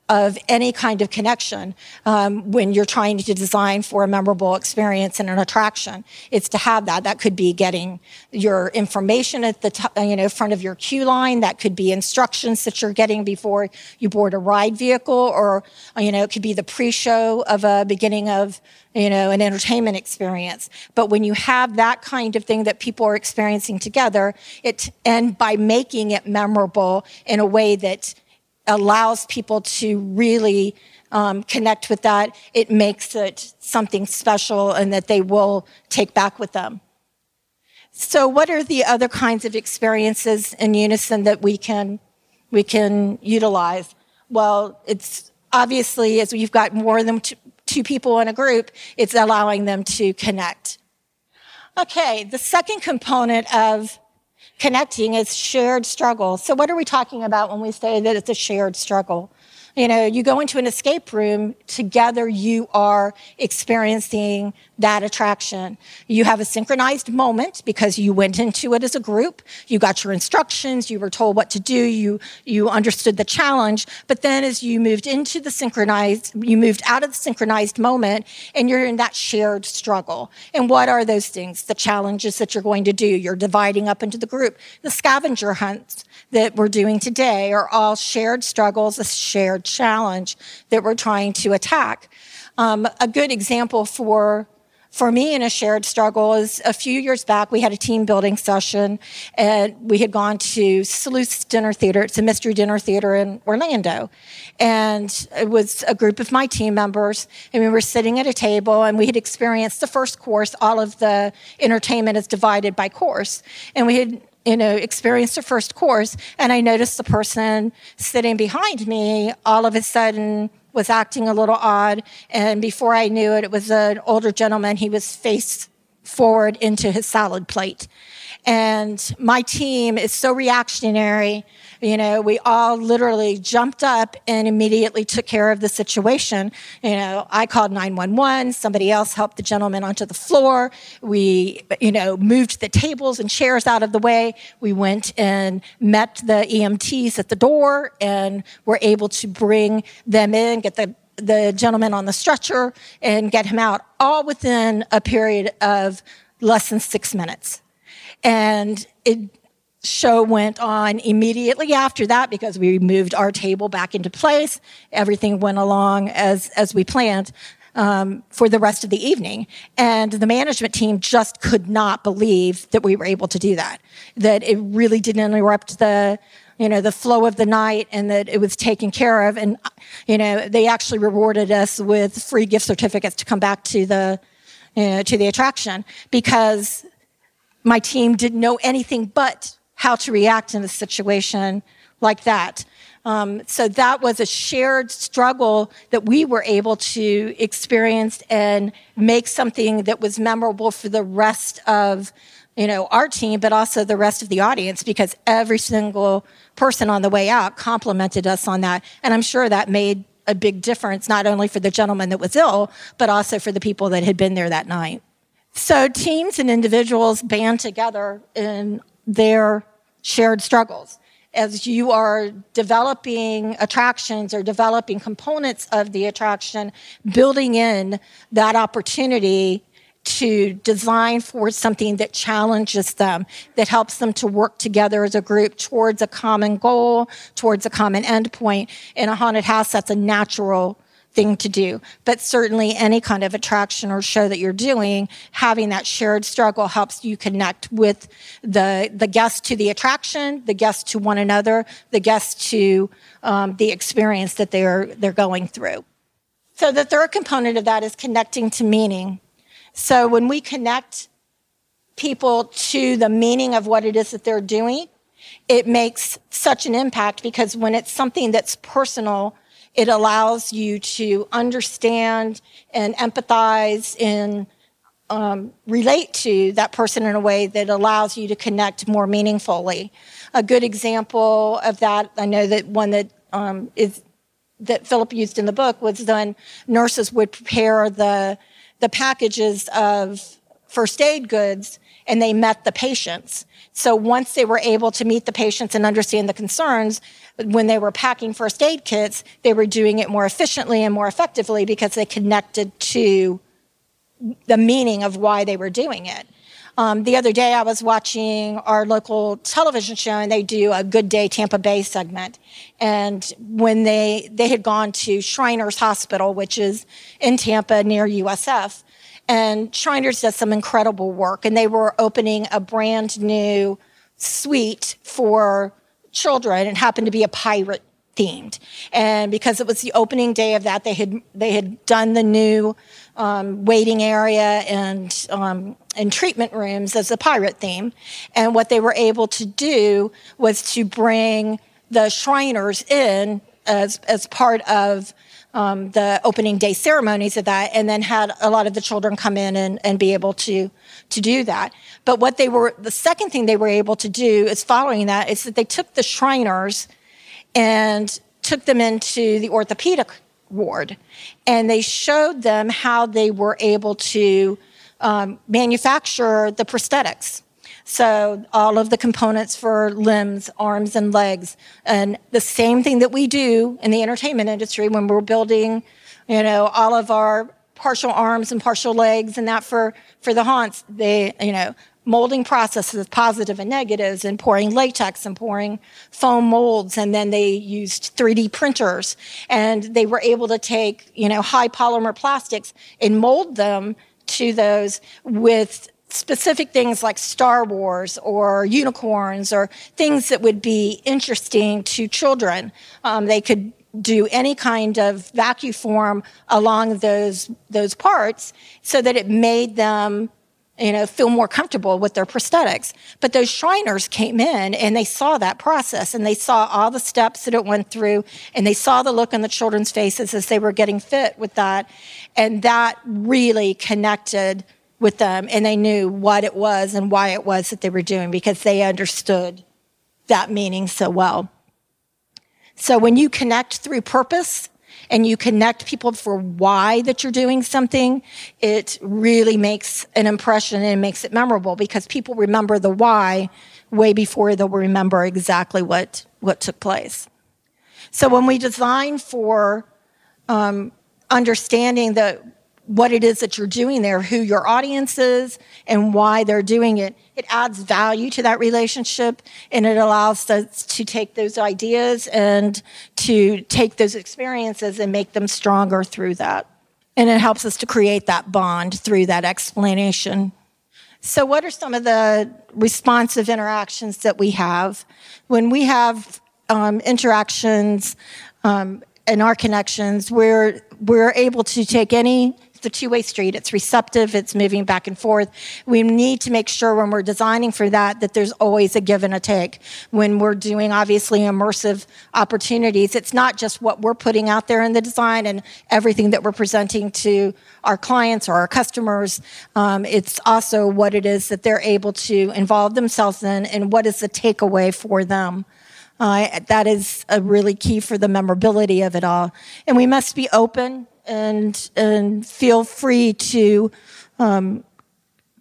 of any kind of connection um, when you're trying to design for a memorable experience and an attraction. It's to have that. That could be getting your information at the t- you know front of your queue line. That could be instructions that you're getting before you board a ride vehicle, or you know it could be the pre-show of a beginning of you know, an entertainment experience. But when you have that kind of thing that people are experiencing together, it, and by making it memorable in a way that allows people to really um, connect with that, it makes it something special and that they will take back with them. So, what are the other kinds of experiences in unison that we can we can utilize? Well, it's obviously as we've got more than two people in a group, it's allowing them to connect. Okay, the second component of connecting is shared struggle. So, what are we talking about when we say that it's a shared struggle? You know, you go into an escape room, together you are experiencing that attraction. You have a synchronized moment because you went into it as a group. You got your instructions. You were told what to do. You, you understood the challenge. But then as you moved into the synchronized, you moved out of the synchronized moment and you're in that shared struggle. And what are those things? The challenges that you're going to do. You're dividing up into the group. The scavenger hunts that we're doing today are all shared struggles, a shared challenge that we're trying to attack. Um, a good example for for me in a shared struggle is a few years back we had a team building session and we had gone to Sleuth's Dinner Theater. It's a mystery dinner theater in Orlando. And it was a group of my team members and we were sitting at a table and we had experienced the first course. All of the entertainment is divided by course. And we had you know, experienced a first course, and I noticed the person sitting behind me all of a sudden was acting a little odd. And before I knew it, it was an older gentleman. He was face forward into his salad plate. And my team is so reactionary. You know, we all literally jumped up and immediately took care of the situation. You know, I called 911. Somebody else helped the gentleman onto the floor. We, you know, moved the tables and chairs out of the way. We went and met the EMTs at the door and were able to bring them in, get the the gentleman on the stretcher and get him out all within a period of less than six minutes. And it, show went on immediately after that because we moved our table back into place. Everything went along as, as we planned. Um, for the rest of the evening. And the management team just could not believe that we were able to do that, that it really didn't interrupt the, you know, the flow of the night and that it was taken care of. And, you know, they actually rewarded us with free gift certificates to come back to the, you know, to the attraction because my team didn't know anything but how to react in a situation like that. Um, so that was a shared struggle that we were able to experience and make something that was memorable for the rest of you know our team but also the rest of the audience because every single person on the way out complimented us on that and i'm sure that made a big difference not only for the gentleman that was ill but also for the people that had been there that night so teams and individuals band together in their shared struggles as you are developing attractions or developing components of the attraction, building in that opportunity to design for something that challenges them, that helps them to work together as a group towards a common goal, towards a common endpoint. In a haunted house, that's a natural thing to do. But certainly any kind of attraction or show that you're doing, having that shared struggle helps you connect with the, the guests to the attraction, the guests to one another, the guests to um, the experience that they're, they're going through. So the third component of that is connecting to meaning. So when we connect people to the meaning of what it is that they're doing, it makes such an impact because when it's something that's personal, it allows you to understand and empathize and um, relate to that person in a way that allows you to connect more meaningfully. A good example of that, I know that one that um, is that Philip used in the book was when nurses would prepare the the packages of first aid goods and they met the patients. So once they were able to meet the patients and understand the concerns, when they were packing first aid kits, they were doing it more efficiently and more effectively because they connected to the meaning of why they were doing it. Um, the other day, I was watching our local television show, and they do a Good Day Tampa Bay segment. And when they they had gone to Shriners Hospital, which is in Tampa near USF, and Shriners does some incredible work, and they were opening a brand new suite for children. It happened to be a pirate themed, and because it was the opening day of that, they had they had done the new um, waiting area and um, and treatment rooms as a pirate theme, and what they were able to do was to bring the Shriners in as as part of um, the opening day ceremonies of that, and then had a lot of the children come in and, and be able to to do that. But what they were, the second thing they were able to do is following that is that they took the Shriners and took them into the orthopedic ward, and they showed them how they were able to um, manufacture the prosthetics. So all of the components for limbs, arms, and legs, and the same thing that we do in the entertainment industry when we're building, you know, all of our partial arms and partial legs and that for for the haunts. They, you know, molding processes, positive and negatives, and pouring latex and pouring foam molds. And then they used 3D printers and they were able to take, you know, high polymer plastics and mold them to those with specific things like Star Wars or unicorns or things that would be interesting to children. Um, they could do any kind of vacuum form along those those parts so that it made them you know feel more comfortable with their prosthetics but those shriners came in and they saw that process and they saw all the steps that it went through and they saw the look on the children's faces as they were getting fit with that and that really connected with them and they knew what it was and why it was that they were doing because they understood that meaning so well. So when you connect through purpose and you connect people for why that you're doing something, it really makes an impression and it makes it memorable because people remember the why way before they'll remember exactly what, what took place. So when we design for um, understanding that what it is that you're doing there, who your audience is, and why they're doing it. It adds value to that relationship and it allows us to take those ideas and to take those experiences and make them stronger through that. And it helps us to create that bond through that explanation. So, what are some of the responsive interactions that we have? When we have um, interactions um, in our connections, we're, we're able to take any a two-way street. It's receptive. It's moving back and forth. We need to make sure when we're designing for that that there's always a give and a take. When we're doing obviously immersive opportunities, it's not just what we're putting out there in the design and everything that we're presenting to our clients or our customers. Um, it's also what it is that they're able to involve themselves in and what is the takeaway for them. Uh, that is a really key for the memorability of it all. And we must be open and and feel free to um,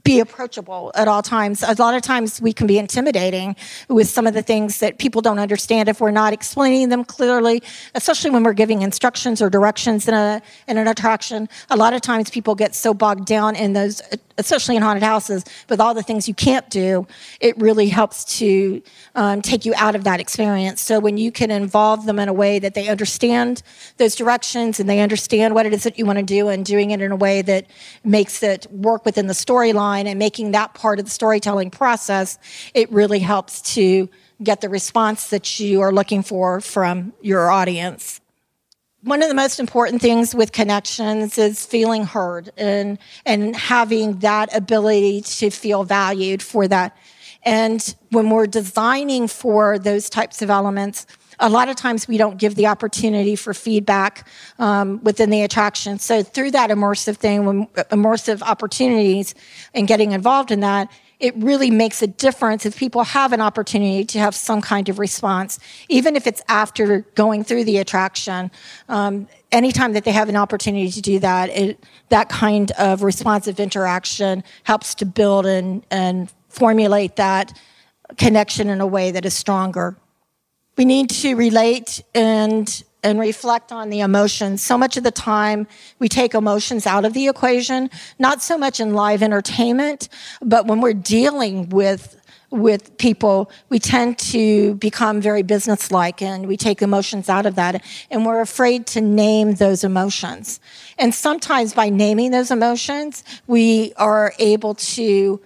be approachable at all times. A lot of times we can be intimidating with some of the things that people don't understand if we're not explaining them clearly, especially when we're giving instructions or directions in, a, in an attraction. A lot of times people get so bogged down in those, especially in haunted houses, with all the things you can't do. It really helps to um, take you out of that experience. So when you can involve them in a way that they understand those directions and they understand what it is that you want to do and doing it in a way that makes it work within the storyline and making that part of the storytelling process, it really helps to get the response that you are looking for from your audience. One of the most important things with connections is feeling heard and, and having that ability to feel valued for that. And when we're designing for those types of elements, a lot of times we don't give the opportunity for feedback um, within the attraction. So through that immersive thing, immersive opportunities and getting involved in that, it really makes a difference if people have an opportunity to have some kind of response, even if it's after going through the attraction. Um, anytime that they have an opportunity to do that, it, that kind of responsive interaction helps to build and, and formulate that connection in a way that is stronger. We need to relate and and reflect on the emotions. So much of the time we take emotions out of the equation, not so much in live entertainment, but when we're dealing with with people, we tend to become very businesslike and we take emotions out of that and we're afraid to name those emotions. And sometimes by naming those emotions, we are able to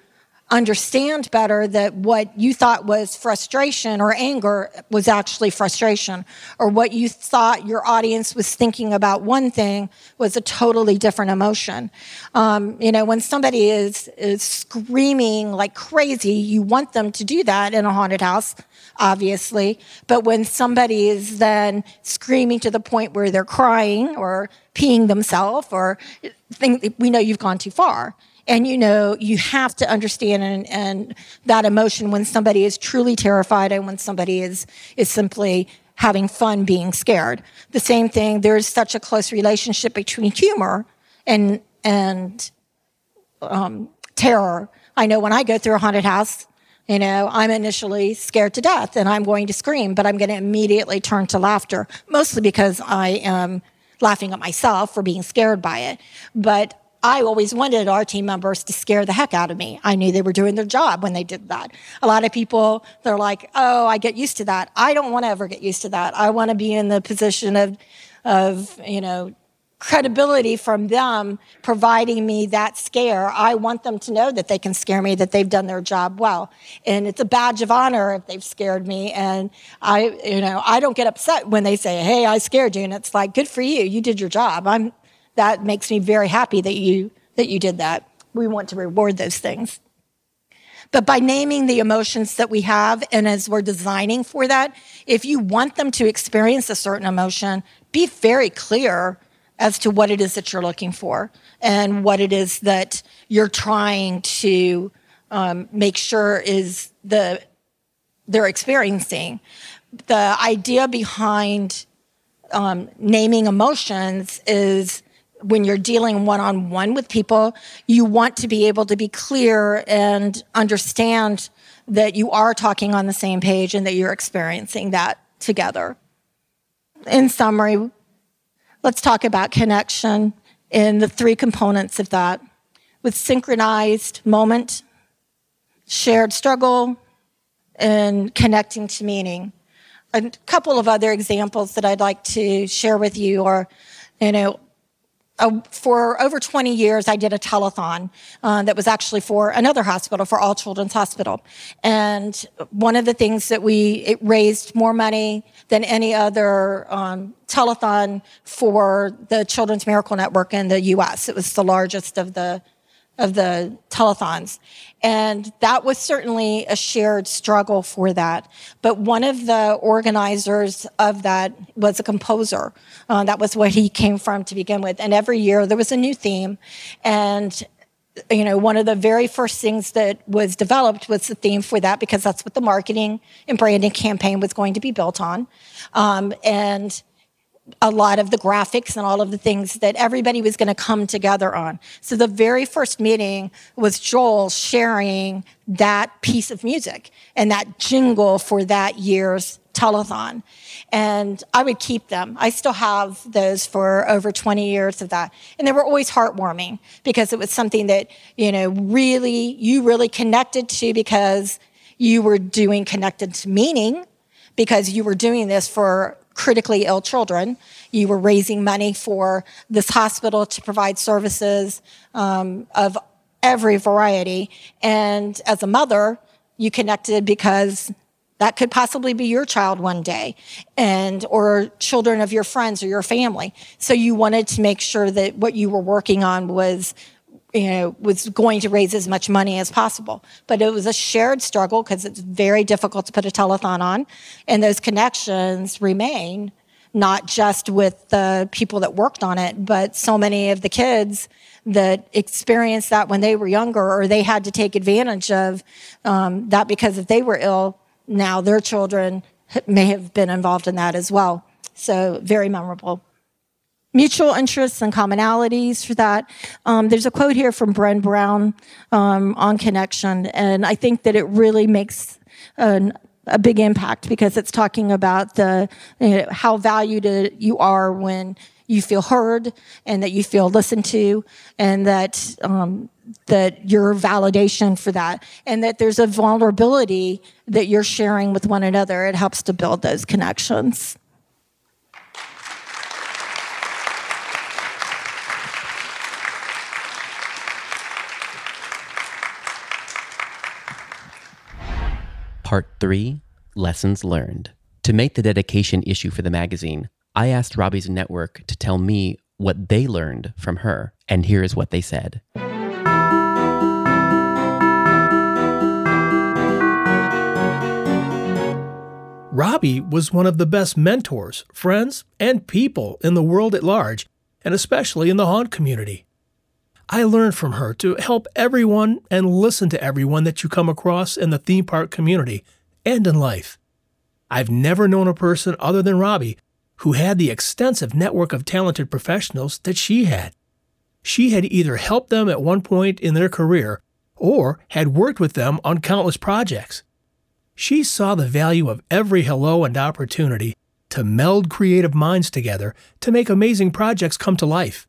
understand better that what you thought was frustration or anger was actually frustration, or what you thought your audience was thinking about one thing was a totally different emotion. Um, you know, when somebody is, is screaming like crazy, you want them to do that in a haunted house, obviously. But when somebody is then screaming to the point where they're crying or peeing themselves, or think, we know you've gone too far. And you know, you have to understand and, and that emotion when somebody is truly terrified and when somebody is, is simply having fun being scared. The same thing, there's such a close relationship between humor and, and um, terror. I know when I go through a haunted house, you know, I'm initially scared to death and I'm going to scream, but I'm going to immediately turn to laughter, mostly because I am laughing at myself for being scared by it. But I always wanted our team members to scare the heck out of me. I knew they were doing their job when they did that. A lot of people, they're like, oh, I get used to that. I don't want to ever get used to that. I want to be in the position of, of, you know, credibility from them providing me that scare. I want them to know that they can scare me, that they've done their job well. And it's a badge of honor if they've scared me. And I, you know, I don't get upset when they say, Hey, I scared you. And it's like, good for you. You did your job. I'm, that makes me very happy that you that you did that. We want to reward those things. But by naming the emotions that we have, and as we're designing for that, if you want them to experience a certain emotion, be very clear as to what it is that you're looking for and what it is that you're trying to um, make sure is the they're experiencing. The idea behind um, naming emotions is when you're dealing one on one with people, you want to be able to be clear and understand that you are talking on the same page and that you're experiencing that together. In summary, let's talk about connection. in the three components of that with synchronized moment, shared struggle, and connecting to meaning. A couple of other examples that I'd like to share with you are, you know, for over 20 years, I did a telethon uh, that was actually for another hospital, for All Children's Hospital. And one of the things that we, it raised more money than any other um, telethon for the Children's Miracle Network in the U.S. It was the largest of the of the telethons. And that was certainly a shared struggle for that. But one of the organizers of that was a composer. Uh, that was what he came from to begin with. And every year there was a new theme. And you know, one of the very first things that was developed was the theme for that because that's what the marketing and branding campaign was going to be built on. Um, and a lot of the graphics and all of the things that everybody was going to come together on. So the very first meeting was Joel sharing that piece of music and that jingle for that year's telethon. And I would keep them. I still have those for over 20 years of that. And they were always heartwarming because it was something that, you know, really, you really connected to because you were doing connected to meaning because you were doing this for critically ill children. You were raising money for this hospital to provide services um, of every variety. And as a mother, you connected because that could possibly be your child one day and or children of your friends or your family so you wanted to make sure that what you were working on was you know, was going to raise as much money as possible. But it was a shared struggle because it's very difficult to put a telethon on. And those connections remain not just with the people that worked on it, but so many of the kids that experienced that when they were younger or they had to take advantage of um, that because if they were ill, now their children may have been involved in that as well. So very memorable mutual interests and commonalities for that. Um, there's a quote here from Brené Brown um, on connection, and I think that it really makes an, a big impact because it's talking about the you know, how valued you are when you feel heard and that you feel listened to, and that um, that your validation for that, and that there's a vulnerability that you're sharing with one another. It helps to build those connections. Part 3 Lessons Learned. To make the dedication issue for the magazine, I asked Robbi's network to tell me what they learned from her, and here is what they said. Robbi was one of the best mentors, friends, and people in the world at large, and especially in the haunt community. I learned from her to help everyone and listen to everyone that you come across in the theme park community and in life. I've never known a person other than Robbi who had the extensive network of talented professionals that she had. She had either helped them at one point in their career or had worked with them on countless projects. She saw the value of every hello and opportunity to meld creative minds together to make amazing projects come to life.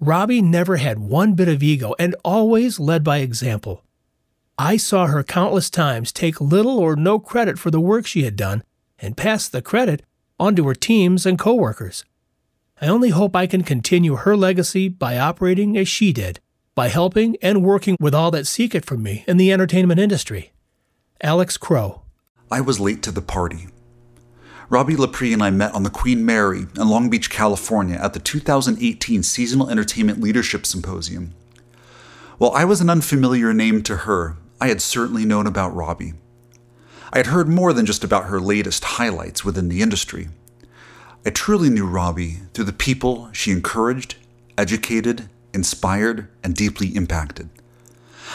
Robbi never had one bit of ego and always led by example. I saw her countless times take little or no credit for the work she had done and pass the credit on to her teams and coworkers. I only hope I can continue her legacy by operating as she did, by helping and working with all that seek it from me in the entertainment industry. Alex Crow. I was late to the party. Robbi Lepre and I met on the Queen Mary in Long Beach, California at the 2018 Seasonal Entertainment Leadership Symposium. While I was an unfamiliar name to her, I had certainly known about Robbi. I had heard more than just about her latest highlights within the industry. I truly knew Robbi through the people she encouraged, educated, inspired, and deeply impacted.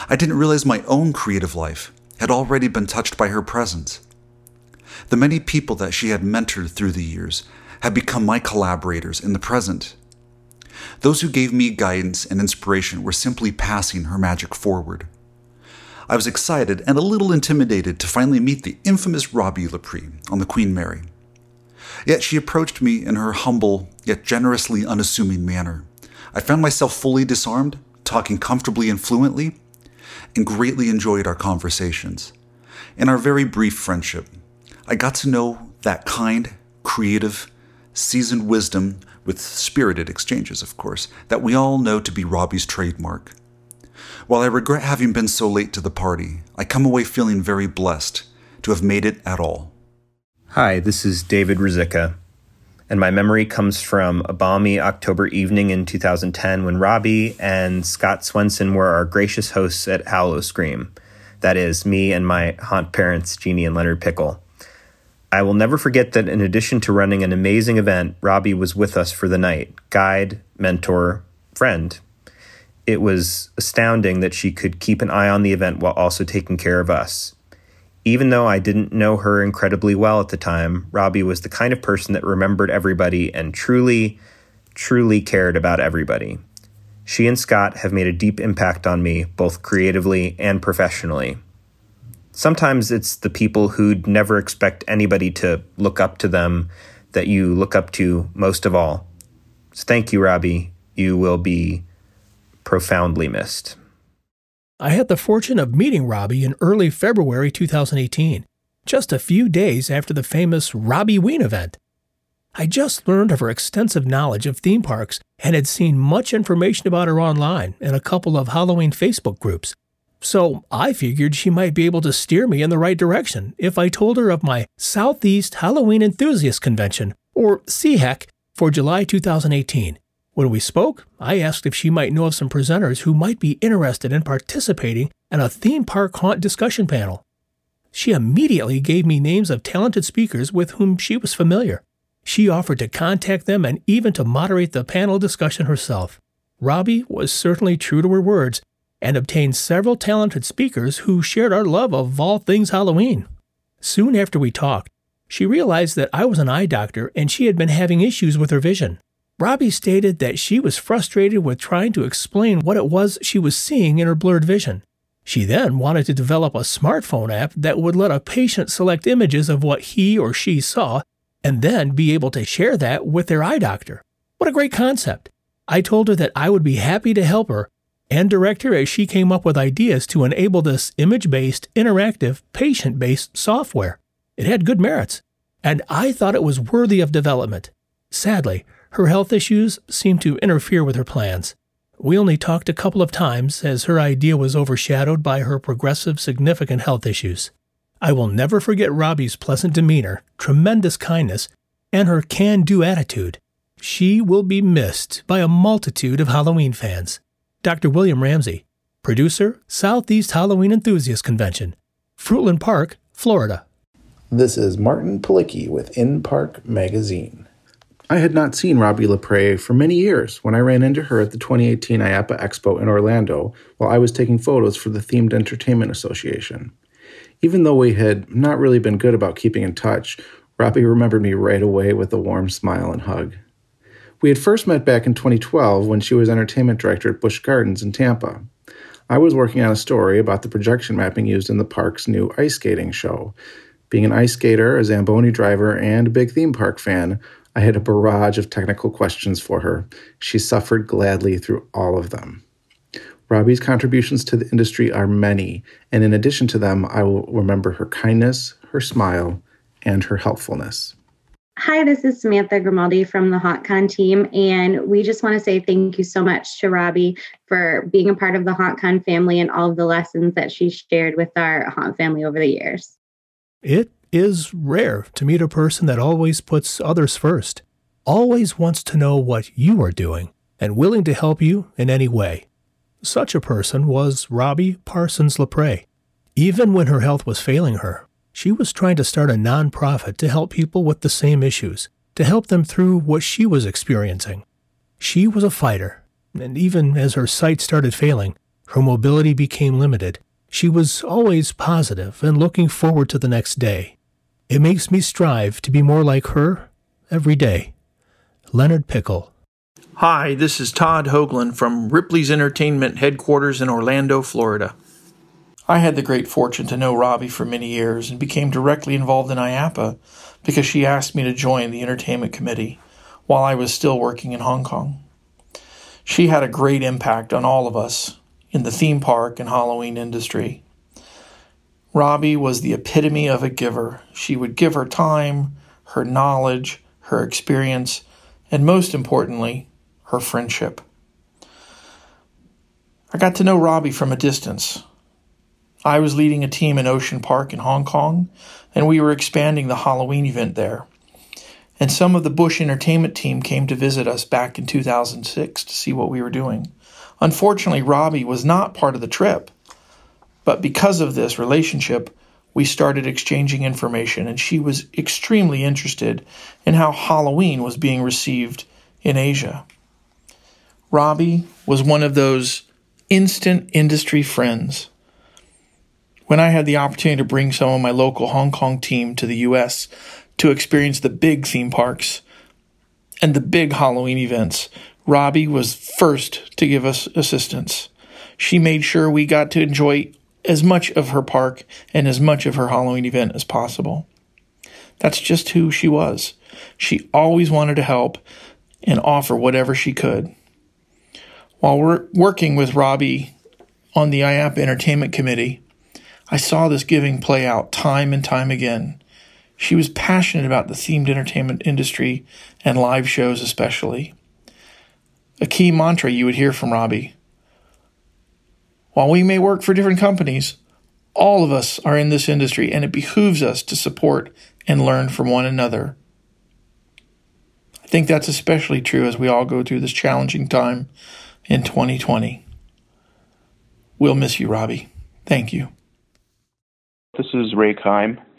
I didn't realize my own creative life had already been touched by her presence. The many people that she had mentored through the years have become my collaborators in the present. Those who gave me guidance and inspiration were simply passing her magic forward. I was excited and a little intimidated to finally meet the infamous Robbi Lepre on the Queen Mary. Yet she approached me in her humble, yet generously unassuming manner. I found myself fully disarmed, talking comfortably and fluently, and greatly enjoyed our conversations. In our very brief friendship, I got to know that kind, creative, seasoned wisdom with spirited exchanges, of course, that we all know to be Robbi's trademark. While I regret having been so late to the party, I come away feeling very blessed to have made it at all. Hi, this is David Ruzicka, and my memory comes from a balmy October evening in 2010 when Robbi and Scott Swenson were our gracious hosts at Howl-O-Scream. That is, me and my haunt parents, Jeannie and Leonard Pickle. I will never forget that in addition to running an amazing event, Robbi was with us for the night guide, mentor, friend. It was astounding that she could keep an eye on the event while also taking care of us. Even though I didn't know her incredibly well at the time, Robbi was the kind of person that remembered everybody and truly, truly cared about everybody. She and Scott have made a deep impact on me, both creatively and professionally. Sometimes it's the people who'd never expect anybody to look up to them that you look up to most of all. So thank you, Robbi. You will be profoundly missed. I had the fortune of meeting Robbi in early February 2018, just a few days after the famous Robbi Ween event. I just learned of her extensive knowledge of theme parks and had seen much information about her online in a couple of Halloween Facebook groups. So I figured she might be able to steer me in the right direction if I told her of my Southeast Halloween Enthusiast Convention, or CHEC, for July 2018. When we spoke, I asked if she might know of some presenters who might be interested in participating in a theme park haunt discussion panel. She immediately gave me names of talented speakers with whom she was familiar. She offered to contact them and even to moderate the panel discussion herself. Robbi was certainly true to her words and obtained several talented speakers who shared our love of all things Halloween. Soon after we talked, she realized that I was an eye doctor and she had been having issues with her vision. Robbi stated that she was frustrated with trying to explain what it was she was seeing in her blurred vision. She then wanted to develop a smartphone app that would let a patient select images of what he or she saw and then be able to share that with their eye doctor. What a great concept! I told her that I would be happy to help her and direct her as she came up with ideas to enable this image based, interactive, patient based software. It had good merits, and I thought it was worthy of development. Sadly, her health issues seemed to interfere with her plans. We only talked a couple of times as her idea was overshadowed by her progressive, significant health issues. I will never forget Robbi's pleasant demeanor, tremendous kindness, and her can do attitude. She will be missed by a multitude of Halloween fans. Dr. William Ramsey, producer, Southeast Halloween Enthusiast Convention, Fruitland Park, Florida. This is Martin Palicki with In Park Magazine. I had not seen Robbi Lepre for many years when I ran into her at the 2018 IAAPA Expo in Orlando while I was taking photos for the Themed Entertainment Association. Even though we had not really been good about keeping in touch, Robbi remembered me right away with a warm smile and hug. We had first met back in 2012 when she was entertainment director at Busch Gardens in Tampa. I was working on a story about the projection mapping used in the park's new ice skating show. Being an ice skater, a Zamboni driver, and a big theme park fan, I had a barrage of technical questions for her. She suffered gladly through all of them. Robbi's contributions to the industry are many, and in addition to them, I will remember her kindness, her smile, and her helpfulness. Hi, this is Samantha Grimaldi from the HauntCon team, and we just want to say thank you so much to Robbi for being a part of the HauntCon family and all of the lessons that she shared with our Haunt family over the years. It is rare to meet a person that always puts others first, always wants to know what you are doing, and willing to help you in any way. Such a person was Robbi Parsons Lepre. Even when her health was failing her, she was trying to start a nonprofit to help people with the same issues, to help them through what she was experiencing. She was a fighter, and even as her sight started failing, her mobility became limited. She was always positive and looking forward to the next day. It makes me strive to be more like her every day. Leonard Pickle. Hi, this is Todd Hoagland from Ripley's Entertainment headquarters in Orlando, Florida. I had the great fortune to know Robbi for many years and became directly involved in IAAPA because she asked me to join the entertainment committee while I was still working in Hong Kong. She had a great impact on all of us in the theme park and Halloween industry. Robbi was the epitome of a giver. She would give her time, her knowledge, her experience, and most importantly, her friendship. I got to know Robbi from a distance. I was leading a team in Ocean Park in Hong Kong, and we were expanding the Halloween event there. And some of the Busch Entertainment team came to visit us back in 2006 to see what we were doing. Unfortunately, Robbi was not part of the trip, but because of this relationship, we started exchanging information, and she was extremely interested in how Halloween was being received in Asia. Robbi was one of those instant industry friends. When I had the opportunity to bring some of my local Hong Kong team to the US to experience the big theme parks and the big Halloween events, Robbi was first to give us assistance. She made sure we got to enjoy as much of her park and as much of her Halloween event as possible. That's just who she was. She always wanted to help and offer whatever she could. While we're working with Robbi on the IAAPA Entertainment Committee, I saw this giving play out time and time again. She was passionate about the themed entertainment industry and live shows, especially. A key mantra you would hear from Robbi. While we may work for different companies, all of us are in this industry and it behooves us to support and learn from one another. I think that's especially true as we all go through this challenging time in 2020. We'll miss you, Robbi. Thank you. This is Ray.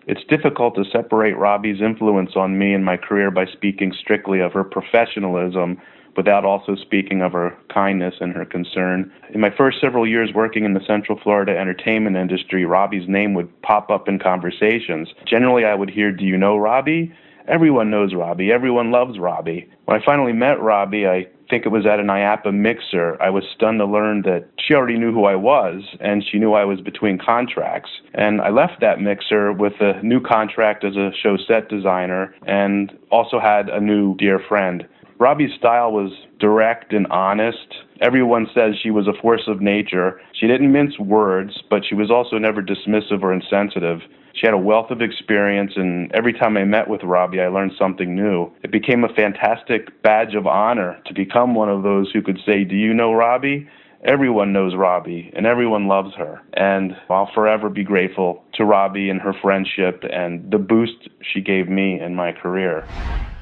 It's difficult to separate Robbi's influence on me and my career by speaking strictly of her professionalism without also speaking of her kindness and her concern. In my first several years working in the Central Florida entertainment industry, Robbi's name would pop up in conversations. Generally, I would hear, Do you know Robbi? Everyone knows Robbi. Everyone loves Robbi. When I finally met Robbi, I think it was at an IAAPA mixer. I was stunned to learn that she already knew who I was and she knew I was between contracts. And I left that mixer with a new contract as a show set designer and also had a new dear friend. Robbi's style was direct and honest. Everyone says she was a force of nature. She didn't mince words, but she was also never dismissive or insensitive. She had a wealth of experience, and every time I met with Robbi, I learned something new. It became a fantastic badge of honor to become one of those who could say, Do you know Robbi? Everyone knows Robbi, and everyone loves her. And I'll forever be grateful to Robbi and her friendship and the boost she gave me in my career.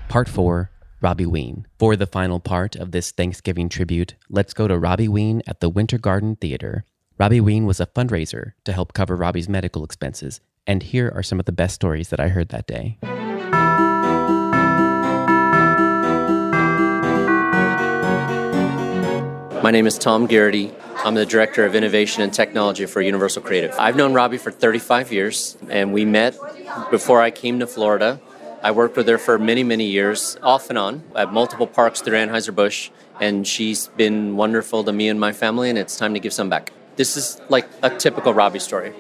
Part 4 Robbi Ween. For the final part of this Thanksgiving tribute, let's go to Robbi Ween at the Winter Garden Theater. Robbi Ween was a fundraiser to help cover Robbi's medical expenses, and here are some of the best stories that I heard that day. My name is Tom Garrity. I'm the Director of Innovation and Technology for Universal Creative. I've known Robbi for 35 years, and we met before I came to Florida. I worked with her for many, many years, off and on, at multiple parks through Anheuser-Busch, and she's been wonderful to me and my family, and it's time to give some back. This is like a typical Robbi story.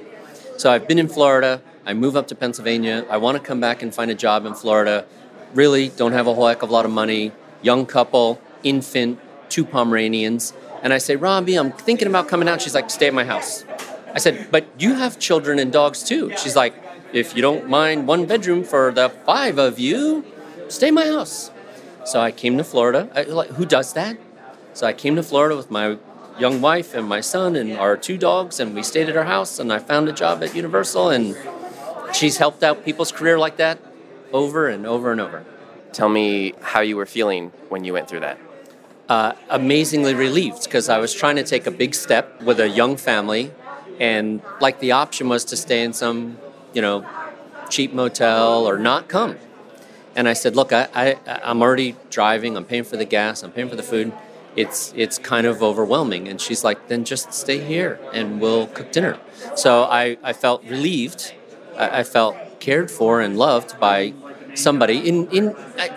So I've been in Florida, I move up to Pennsylvania, I want to come back and find a job in Florida. Really don't have a whole heck of a lot of money, young couple, infant, two Pomeranians. And I say, Robbi, I'm thinking about coming out. She's like, stay at my house. I said, but you have children and dogs too. She's like, if you don't mind one bedroom for the five of you, stay at my house. So I came to Florida. I, like, who does that? So I came to Florida with my young wife and my son and our two dogs, and we stayed at her house. And I found a job at Universal, and she's helped out people's career like that over and over and over. Tell me how you were feeling when you went through that uh, amazingly relieved because I was trying to take a big step with a young family, and like the option was to stay in some, you know, cheap motel or not come. And I said, look, I, I I'm already driving. I'm paying for the gas. I'm paying for the food. It's it's kind of overwhelming. And she's like, then just stay here and we'll cook dinner. So I, I felt relieved. I, I felt cared for and loved by somebody in, in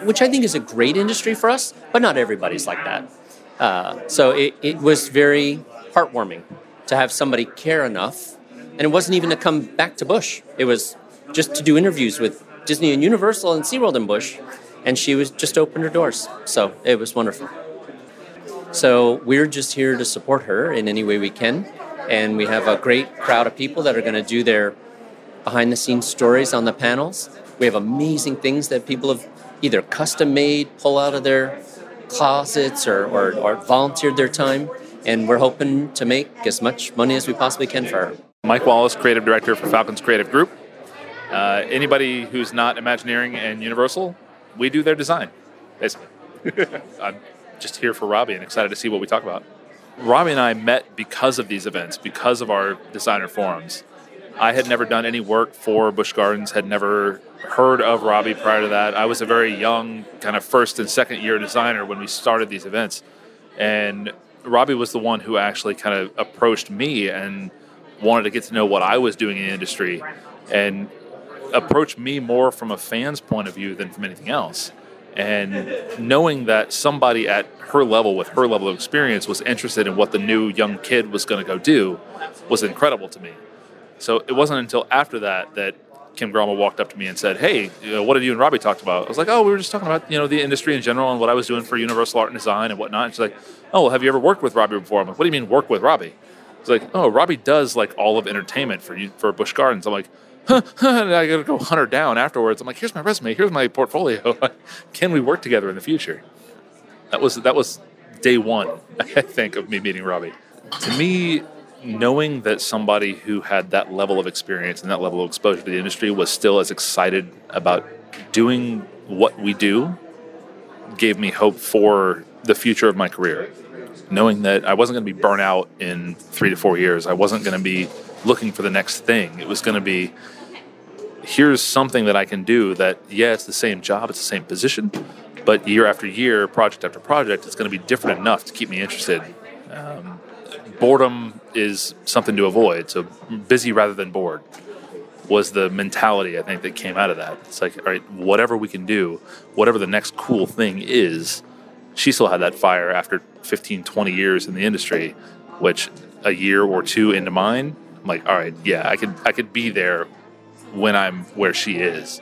which I think is a great industry for us, but not everybody's like that. Uh, so it, it was very heartwarming to have somebody care enough, and it wasn't even to come back to Busch. It was just to do interviews with Disney and Universal and SeaWorld and Busch. and she was just opened her doors. So it was wonderful. So we're just here to support her in any way we can. And we have a great crowd of people that are going to do their behind the scenes stories on the panels. We have amazing things that people have either custom made, pull out of their closets, or, or, or volunteered their time. And we're hoping to make as much money as we possibly can for her. Mike Wallace, creative director for Falcons Creative Group. Uh, anybody who's not Imagineering and Universal, we do their design, basically. I'm just here for Robbi and excited to see what we talk about. Robbi and I met because of these events, because of our designer forums. I had never done any work for Busch Gardens, had never heard of Robbi prior to that. I was a very young, kind of first and second year designer when we started these events. And Robbi was the one who actually kind of approached me and wanted to get to know what I was doing in the industry and approached me more from a fan's point of view than from anything else. And knowing that somebody at her level, with her level of experience, was interested in what the new young kid was going to go do was incredible to me. So it wasn't until after that that Kim Grommel walked up to me and said, "Hey, you know, what did you and Robbi talked about?" I was like, "Oh, we were just talking about you know the industry in general and what I was doing for Universal Art and Design and whatnot." And she's like, "Oh, well, have you ever worked with Robbi before?" I'm like, "What do you mean work with Robbi?" It's like, "Oh, Robbi does like all of entertainment for you for Busch Gardens." I'm like, huh, huh, I got to go hunt her down afterwards. I'm like, "Here's my resume. Here's my portfolio. Can we work together in the future?" That was that was day one, I think, of me meeting Robbi. To me, knowing that somebody who had that level of experience and that level of exposure to the industry was still as excited about doing what we do gave me hope for the future of my career. Knowing that I wasn't going to be burnt out in three to four years, I wasn't going to be looking for the next thing. It was going to be here's something that I can do that, yeah, it's the same job, it's the same position, but year after year, project after project, it's going to be different enough to keep me interested. Um, boredom is something to avoid. So busy rather than bored was the mentality I think that came out of that. It's like, all right, whatever we can do, whatever the next cool thing is, she still had that fire after 15, 20 years in the industry, which a year or two into mine, I'm like, all right, yeah, I could I could be there when I'm where she is.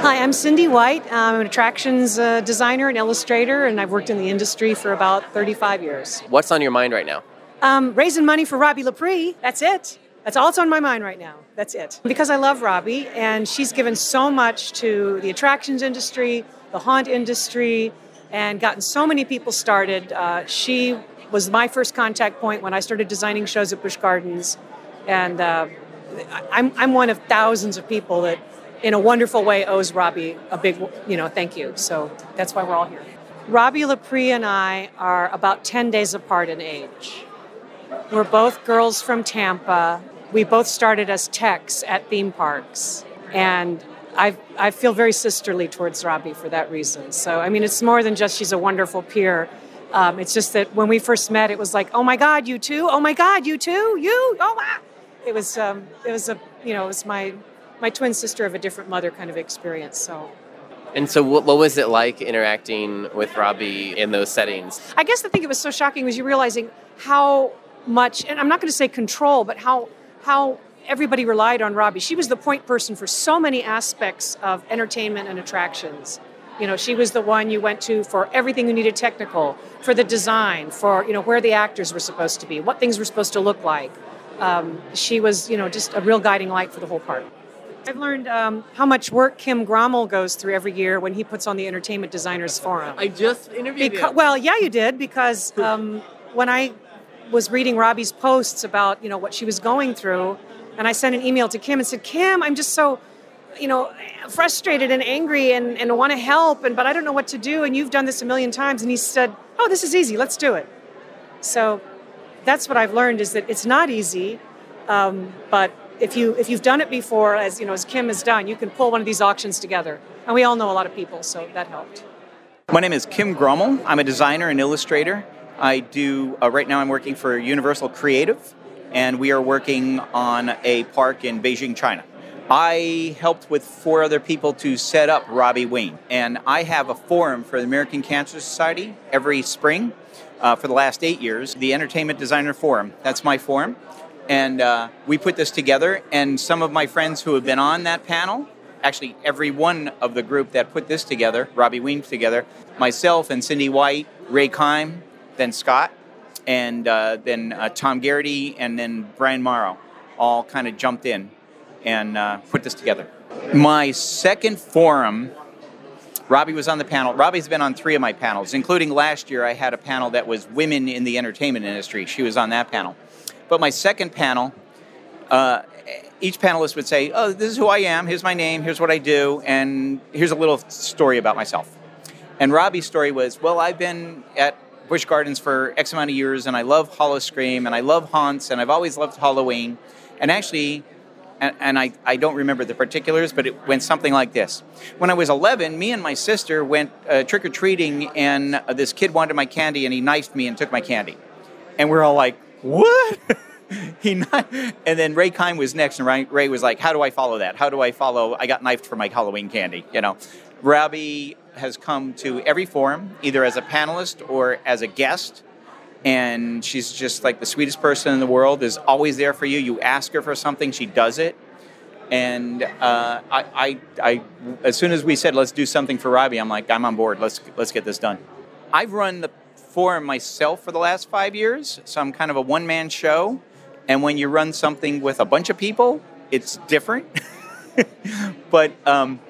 Hi, I'm Cindy White. I'm an attractions uh, designer and illustrator, and I've worked in the industry for about 35 years. What's on your mind right now? Um, raising money for Robbi Lepre. That's it. That's all that's on my mind right now. That's it. Because I love Robbi, and she's given so much to the attractions industry, the haunt industry, and gotten so many people started. Uh, she was my first contact point when I started designing shows at Busch Gardens, and uh, I'm, I'm one of thousands of people that, in a wonderful way, owes Robbi a big, you know, thank you. So that's why we're all here. Robbi Lepre and I are about 10 days apart in age. We're both girls from Tampa. We both started as techs at theme parks. And I, I feel very sisterly towards Robbi for that reason. So, I mean, it's more than just she's a wonderful peer. Um, it's just that when we first met, it was like, oh my God, you too? Oh my God, you too? You? Oh, wow. It was, um, it was a, you know, it was my, my twin sister of a different mother kind of experience. So, And so, what, what was it like interacting with Robbi in those settings? I guess the thing that was so shocking was you realizing how much, and I'm not going to say control, but how how everybody relied on Robbi. She was the point person for so many aspects of entertainment and attractions. You know, she was the one you went to for everything you needed technical, for the design, for you know where the actors were supposed to be, what things were supposed to look like. Um, she was, you know, just a real guiding light for the whole park. I've learned um, how much work Kim Grommel goes through every year when he puts on the Entertainment Designers Forum. I just interviewed Beca- him. Well, yeah, you did because um, when I was reading Robbi's posts about you know what she was going through, and I sent an email to Kim and said, Kim, I'm just so you know frustrated and angry and, and want to help, and but I don't know what to do. And you've done this a million times. And he said, Oh, this is easy. Let's do it. So that's what I've learned is that it's not easy, um, but if you if you've done it before, as you know, as Kim has done, you can pull one of these auctions together. And we all know a lot of people, so that helped. My name is Kim Grommel. I'm a designer and illustrator. I do, uh, right now, I'm working for Universal Creative, and we are working on a park in Beijing, China. I helped with four other people to set up Robbi Ween, and I have a forum for the American Cancer Society every spring uh, for the last eight years, the Entertainment Designer Forum. That's my forum. And uh, we put this together, and some of my friends who have been on that panel actually every one of the group that put this together, Robbi Ween together, myself and Cindy White, Ray Kime, then Scott, and uh, then uh, Tom Garrity, and then Brian Morrow all kind of jumped in and uh, put this together. My second forum, Robbi was on the panel. Robbi's been on three of my panels, including last year I had a panel that was women in the entertainment industry. She was on that panel. But my second panel, uh, each panelist would say, Oh, this is who I am, here's my name, here's what I do, and here's a little story about myself. And Robbi's story was, Well, I've been at Busch Gardens for X amount of years, and I love Howl-O-Scream, and I love haunts, and I've always loved Halloween. And actually, and, and I, I don't remember the particulars, but it went something like this. When I was 11, me and my sister went uh, trick or treating, and uh, this kid wanted my candy, and he knifed me and took my candy. And we're all like, What? he not, and then Ray Kine was next, and Ray, Ray was like, "How do I follow that? How do I follow? I got knifed for my Halloween candy." You know, Robbi has come to every forum, either as a panelist or as a guest, and she's just like the sweetest person in the world. Is always there for you. You ask her for something, she does it. And uh, I, I, I, as soon as we said let's do something for Robbi, I'm like, I'm on board. Let's let's get this done. I've run the forum myself for the last five years, so I'm kind of a one man show. And when you run something with a bunch of people, it's different. but um,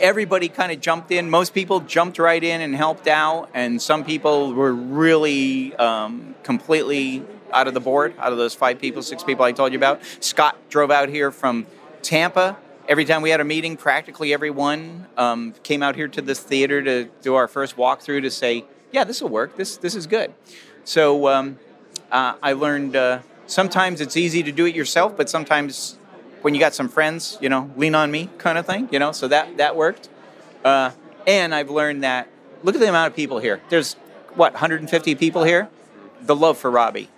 everybody kind of jumped in. Most people jumped right in and helped out, and some people were really um, completely out of the board, out of those five people, six people I told you about. Scott drove out here from Tampa. Every time we had a meeting, practically everyone um, came out here to this theater to do our first walkthrough to say, "Yeah, this will work. This this is good." So um, uh, I learned. Uh, sometimes it's easy to do it yourself, but sometimes when you got some friends, you know, lean on me kind of thing, you know, so that, that worked. Uh, and I've learned that, look at the amount of people here. There's, what, 150 people here? The love for Robbi.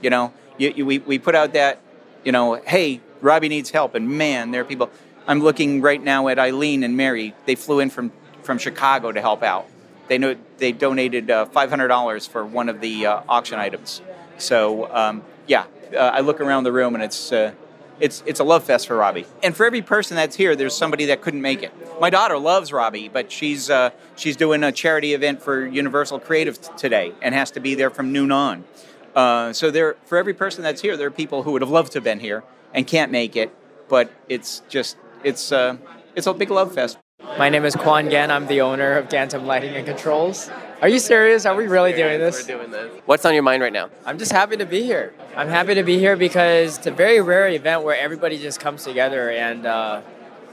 You know, you, you, we, we put out that, you know, hey, Robbi needs help. And man, there are people. I'm looking right now at Eileen and Mary. They flew in from, from Chicago to help out. They know they donated uh, $500 for one of the uh, auction items. So um, yeah, uh, I look around the room and it's uh, it's it's a love fest for Robbi. And for every person that's here, there's somebody that couldn't make it. My daughter loves Robbi, but she's uh, she's doing a charity event for Universal Creative t- today and has to be there from noon on. Uh, so there, for every person that's here, there are people who would have loved to have been here and can't make it. But it's just it's uh, it's a big love fest. My name is Quan Gan. I'm the owner of Gantom Lighting and Controls. Are you serious? Are we really doing this? We're doing this. What's on your mind right now? I'm just happy to be here. I'm happy to be here because it's a very rare event where everybody just comes together and uh,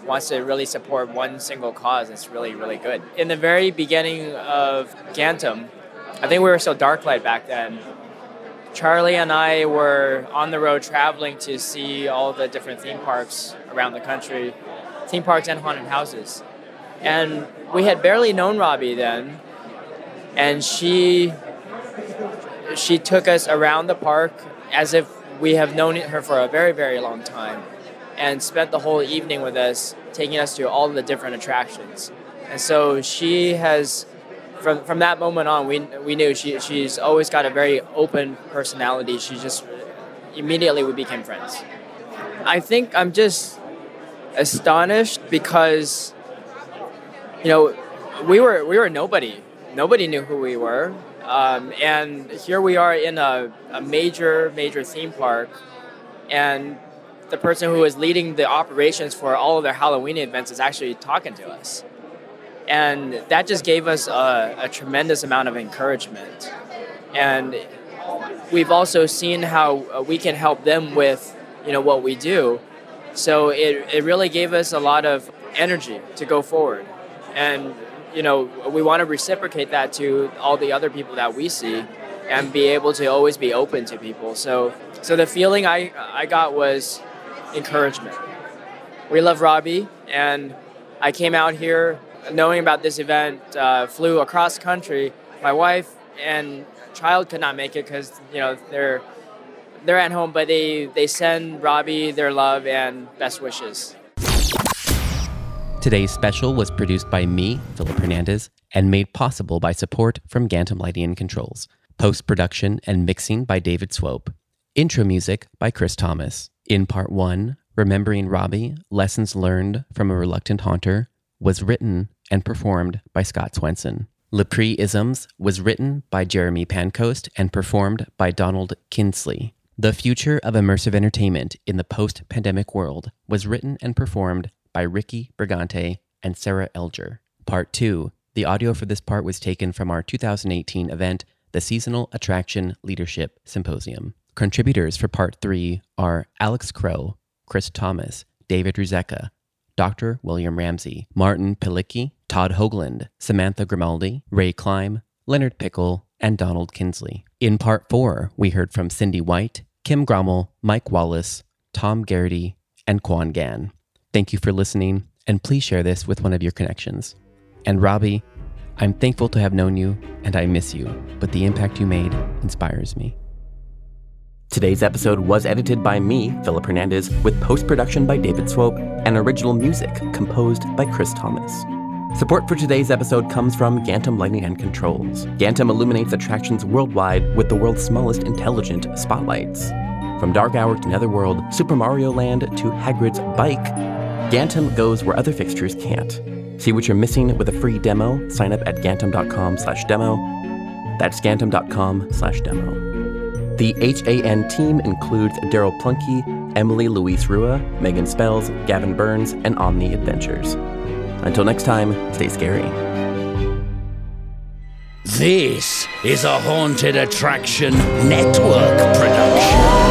wants to really support one single cause. It's really, really good. In the very beginning of Gantom, I think we were still Darklight back then. Charlie and I were on the road traveling to see all the different theme parks around the country, theme parks and haunted houses. And we had barely known Robbi then, and she she took us around the park as if we have known her for a very very long time, and spent the whole evening with us, taking us to all the different attractions. And so she has, from from that moment on, we we knew she she's always got a very open personality. She just immediately we became friends. I think I'm just astonished because you know, we were we were nobody. Nobody knew who we were, um, and here we are in a, a major major theme park, and the person who is leading the operations for all of their Halloween events is actually talking to us, and that just gave us a, a tremendous amount of encouragement, and we've also seen how uh, we can help them with you know what we do, so it it really gave us a lot of energy to go forward. And you know we want to reciprocate that to all the other people that we see and be able to always be open to people. So so the feeling i i got was encouragement. We love robbi and i came out here knowing about this event uh, flew across country. My wife and child could not make it because you know they're they're at home but they they send robbi their love and best wishes Today's special was produced by me, Philip Hernandez, and made possible by support from Gantom Lighting and Controls. Post production and mixing by David Swope. Intro music by Chris Thomas. In part one, Remembering Robbi Lessons Learned from a Reluctant Haunter was written and performed by Scott Swenson. Lepreisms was written by Jeremy Pancoast and performed by Donald Kinsley. The Future of Immersive Entertainment in the Post Pandemic World was written and performed by Ricky Brigante and Sarah Elger. Part 2. The audio for this part was taken from our 2018 event, the Seasonal Attraction Leadership Symposium. Contributors for Part 3 are Alex Crow, Chris Thomas, David Ruzicka, Dr. William Ramsey, Martin Palicki, Todd Hoagland, Samantha Grimaldi, Ray Klein, Leonard Pickle, and Donald Kinsley. In part four, we heard from Cindy White, Kim Grommel, Mike Wallace, Tom Garrity, and Quan Gan. Thank you for listening, and please share this with one of your connections. And Robbi, I'm thankful to have known you, and I miss you, but the impact you made inspires me. Today's episode was edited by me, Philip Hernandez, with post production by David Swope and original music composed by Chris Thomas. Support for today's episode comes from Gantom Lighting and Controls. Gantom illuminates attractions worldwide with the world's smallest intelligent spotlights. From Dark Hour to Netherworld, Super Mario Land to Hagrid's Bike, Gantom goes where other fixtures can't. See what you're missing with a free demo. Sign up at gantom.com slash demo. That's gantom.com slash demo. The HAN team includes Daryl Plunkey, Emily Louise Rua, Megan Spells, Gavin Burns, and Omni Adventures. Until next time, stay scary. This is a Haunted Attraction Network production.